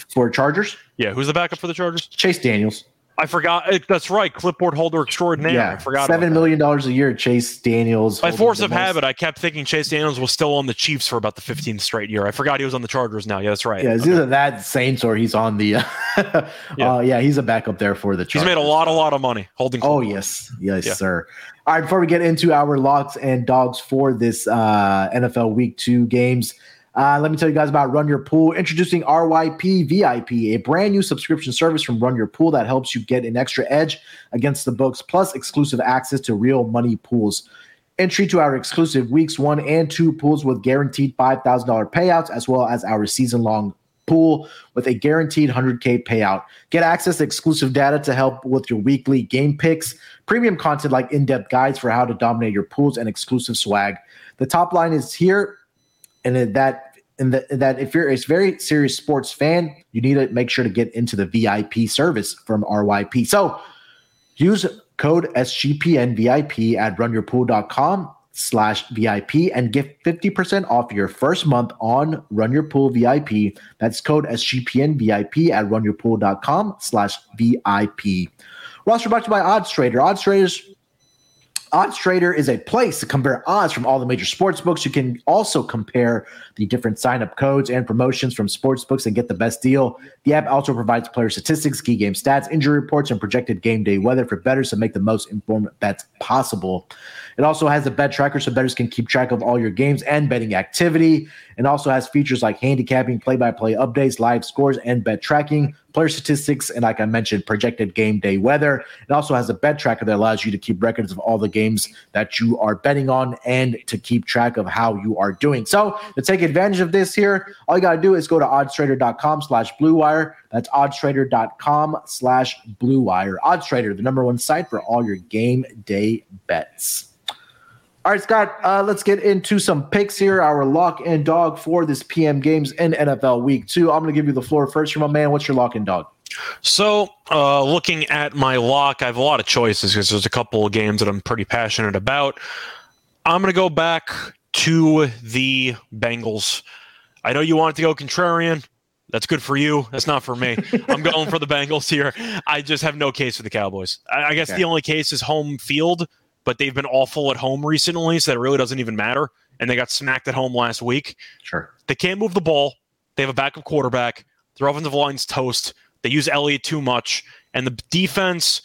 for Chargers? Yeah, who's the backup for the Chargers? Chase Daniels. I forgot. eh, That's right, clipboard holder extraordinaire. I yeah, forgot. seven million dollars a year. Chase Daniels. By force of habit, I kept thinking Chase Daniels was still on the Chiefs for about the 15th straight year. I forgot he was on the Chargers now. Yeah, that's right. Yeah, it's either that Saints or he's on the. *laughs* Uh, Yeah. yeah. he's a backup there for the. He's made a lot, a lot of money holding. Oh yes, yes, Yeah. sir. All right, before we get into our locks and dogs for this uh, NFL Week Two games, uh, let me tell you guys about Run Your Pool. Introducing RYP VIP, a brand new subscription service from Run Your Pool that helps you get an extra edge against the books, plus exclusive access to real money pools. Entry to our exclusive weeks one and two pools with guaranteed $5,000 payouts, as well as our season long pool with a guaranteed 100K payout. Get access to exclusive data to help with your weekly game picks, premium content like in depth guides for how to dominate your pools, and exclusive swag. The top line is here, and that. And that, that if you're a very serious sports fan, you need to make sure to get into the VIP service from RYP. So use code SGPN VIP at runyourpool.com slash VIP and get 50% off your first month on Run Your Pool VIP. That's code SGPN VIP at runyourpool.com slash VIP. Roster brought to you by Odds Trader. Odds Traders Odds Trader is a place to compare odds from all the major sports books. You can also compare the different sign up codes and promotions from sports books and get the best deal. The app also provides player statistics, key game stats, injury reports, and projected game day weather for bettors to make the most informed bets possible. It also has a bet tracker so bettors can keep track of all your games and betting activity. It also has features like handicapping, play by play updates, live scores, and bet tracking, player statistics, and like I mentioned, projected game day weather. It also has a bet tracker that allows you to keep records of all the games that you are betting on and to keep track of how you are doing. So to take advantage of this here, all you got to do is go to oddstrader.com slash blue wire. That's oddstrader.com slash blue wire. Oddstrader, the number one site for all your game day bets. All right, Scott, uh, let's get into some picks here. Our lock and dog for this PM games in NFL week two. I'm going to give you the floor first for my man. What's your lock and dog? So, uh, looking at my lock, I have a lot of choices because there's a couple of games that I'm pretty passionate about. I'm going to go back to the Bengals. I know you wanted to go contrarian. That's good for you. That's not for me. *laughs* I'm going for the Bengals here. I just have no case for the Cowboys. I, I guess Okay. the only case is home field, but they've been awful at home recently, so that really doesn't even matter. And they got smacked at home last week. Sure. They can't move the ball. They have a backup quarterback. Their offensive line's toast. They use Elliott too much. And the defense,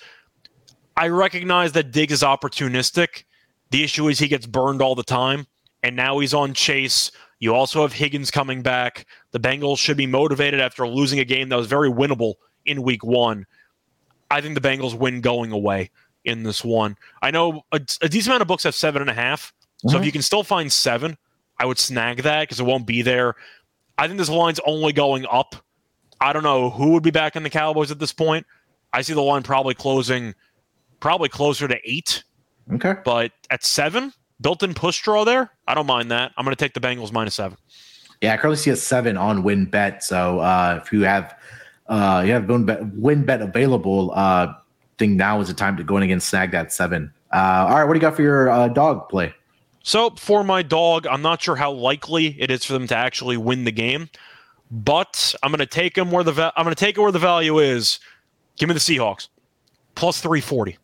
I recognize that Diggs is opportunistic. The issue is he gets burned all the time. And now he's on Chase. You also have Higgins coming back. The Bengals should be motivated after losing a game that was very winnable in week one. I think the Bengals win going away in this one. I know a, a decent amount of books have seven and a half. So if Mhm. you can still find seven, I would snag that because it won't be there. I think this line's only going up. I don't know who would be back in the Cowboys at this point. I see the line probably closing, probably closer to eight, Okay. but at seven, built-in push draw there. I don't mind that. I'm going to take the Bengals minus seven. Yeah, I currently see a seven on WynnBET. So uh, if you have uh, you have WynnBET, win bet available, uh, think now is the time to go in against snag that seven. Uh, all right, what do you got for your uh, dog play? So for my dog, I'm not sure how likely it is for them to actually win the game, but I'm going to take them where the va- I'm going to take it where the value is. Give me the Seahawks plus 340.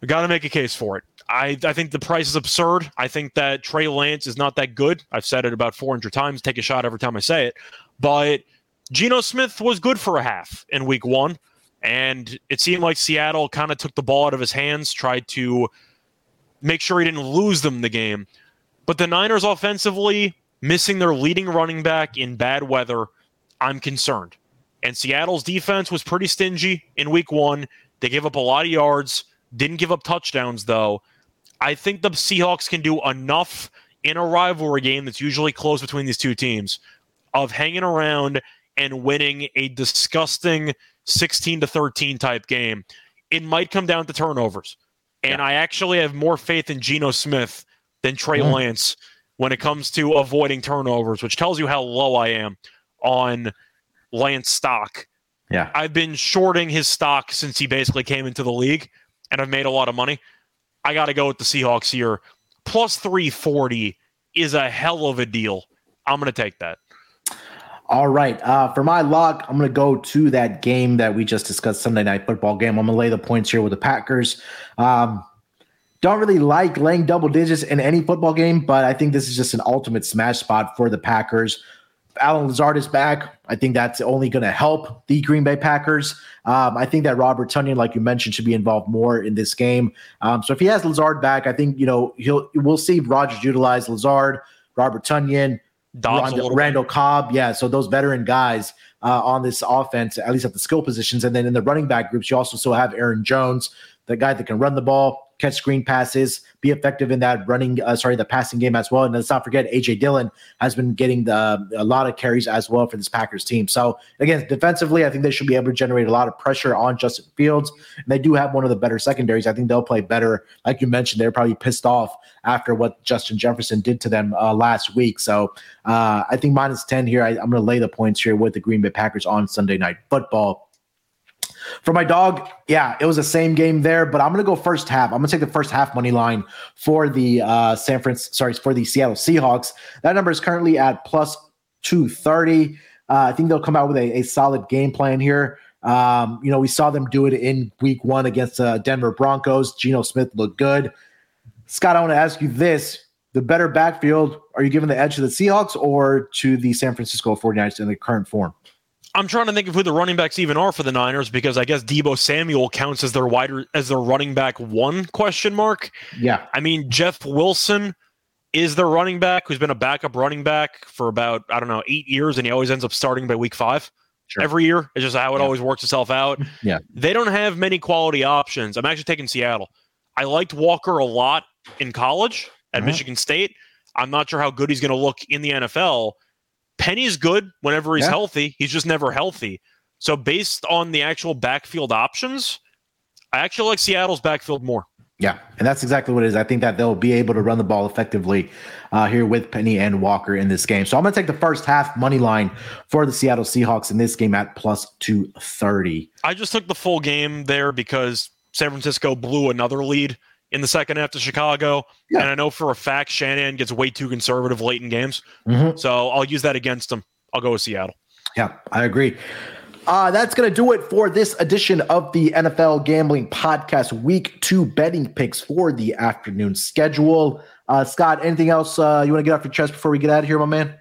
We got to make a case for it. I, I think the price is absurd. I think that Trey Lance is not that good. I've said it about 400 times. Take a shot every time I say it. But Geno Smith was good for a half in week one. And it seemed like Seattle kind of took the ball out of his hands, tried to make sure he didn't lose them the game. But the Niners offensively, missing their leading running back in bad weather, I'm concerned. And Seattle's defense was pretty stingy in week one. They gave up a lot of yards, didn't give up touchdowns, though. I think the Seahawks can do enough in a rivalry game that's usually close between these two teams of hanging around and winning a disgusting 16 to 13 type game. It might come down to turnovers. And I actually have more faith in Geno Smith than Trey Mm. Lance when it comes to avoiding turnovers, which tells you how low I am on Lance stock. Yeah. I've been shorting his stock since he basically came into the league, and I've made a lot of money. I got to go with the Seahawks here. Plus 340 is a hell of a deal. I'm going to take that. All right. Uh, for my lock, I'm going to go to that game that we just discussed, Sunday night football game. I'm going to lay the points here with the Packers. Um, don't really like laying double digits in any football game, but I think this is just an ultimate smash spot for the Packers. Allen Lazard is back. I think that's only going to help the Green Bay Packers. Um, I think that Robert Tonyan, like you mentioned, should be involved more in this game. Um, so if he has Lazard back, I think you know he'll we'll see Rodgers utilize Lazard, Robert Tonyan, Dobbs a Randall, bit. Randall Cobb. Yeah, so those veteran guys uh, on this offense, at least at the skill positions, and then in the running back groups, you also still have Aaron Jones, the guy that can run the ball, catch screen passes, be effective in that running, uh, sorry, the passing game as well. And let's not forget, AJ Dillon has been getting the, a lot of carries as well for this Packers team. So again, defensively, I think they should be able to generate a lot of pressure on Justin Fields. And they do have one of the better secondaries. I think they'll play better. Like you mentioned, they're probably pissed off after what Justin Jefferson did to them uh, last week. So uh, I think minus 10 here. I, I'm going to lay the points here with the Green Bay Packers on Sunday Night Football. For my dog, yeah, it was the same game there, but I'm gonna go first half. I'm gonna take the first half money line for the uh, San Francisco, sorry, for the Seattle Seahawks. That number is currently at plus 230. Uh, I think they'll come out with a, a solid game plan here. Um, you know, we saw them do it in week one against uh, Denver Broncos. Geno Smith looked good. Scott, I want to ask you this. The better backfield, are you giving the edge to the Seahawks or to the San Francisco 49ers in the current form? I'm trying to think of who the running backs even are for the Niners because I guess Deebo Samuel counts as their wider as their running back one question mark. Yeah. I mean, Jeff Wilson is their running back who's been a backup running back for about, I don't know, eight years, and he always ends up starting by week five. Sure. Every year. It's just how it Yeah. always works itself out. *laughs* Yeah. They don't have many quality options. I'm actually taking Seattle. I liked Walker a lot in college at Mhm. Michigan State. I'm not sure how good he's going to look in the NFL. Penny's good whenever he's Yeah. healthy. He's just never healthy. So based on the actual backfield options, I actually like Seattle's backfield more. Yeah, and that's exactly what it is. I think that they'll be able to run the ball effectively uh, here with Penny and Walker in this game. So I'm going to take the first half money line for the Seattle Seahawks in this game at plus 230. I just took the full game there because San Francisco blew another lead in the second half to Chicago. Yeah. And I know for a fact Shanahan gets way too conservative late in games. Mhm. So I'll use that against him. I'll go with Seattle. Yeah, I agree. Uh, that's going to do it for this edition of the NFL Gambling Podcast Week 2 betting picks for the afternoon schedule. Uh, Scott, anything else uh, you want to get off your chest before we get out of here, my man?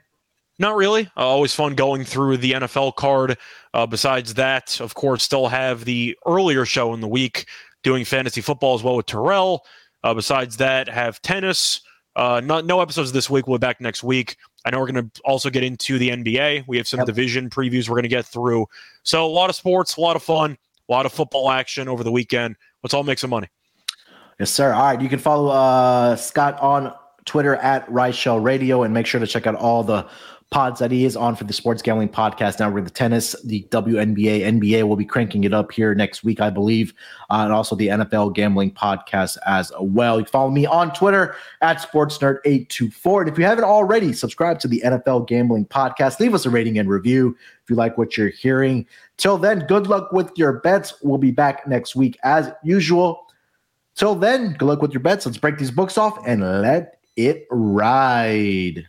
Not really. Uh, always fun going through the NFL card. Uh, besides that, of course, still have the earlier show in the week doing fantasy football as well with Terrell. Uh, besides that, have tennis. Uh, not, no episodes this week. We'll be back next week. I know we're going to also get into the NBA. We have some Yep. division previews we're going to get through. So a lot of sports, a lot of fun, a lot of football action over the weekend. Let's all make some money. Yes, sir. All right. You can follow uh, Scott on Twitter at Shell Radio and make sure to check out all the pods that he is on for the Sports Gambling Podcast Now with the tennis, the WNBA, NBA will be cranking it up here next week, I believe, uh, and also the NFL Gambling Podcast as well. You can follow me on Twitter at SportsNerd824. And if you haven't already, subscribe to the NFL Gambling Podcast. Leave us a rating and review if you like what you're hearing. Till then, good luck with your bets. We'll be back next week as usual. Till then, good luck with your bets. Let's break these books off and let it ride.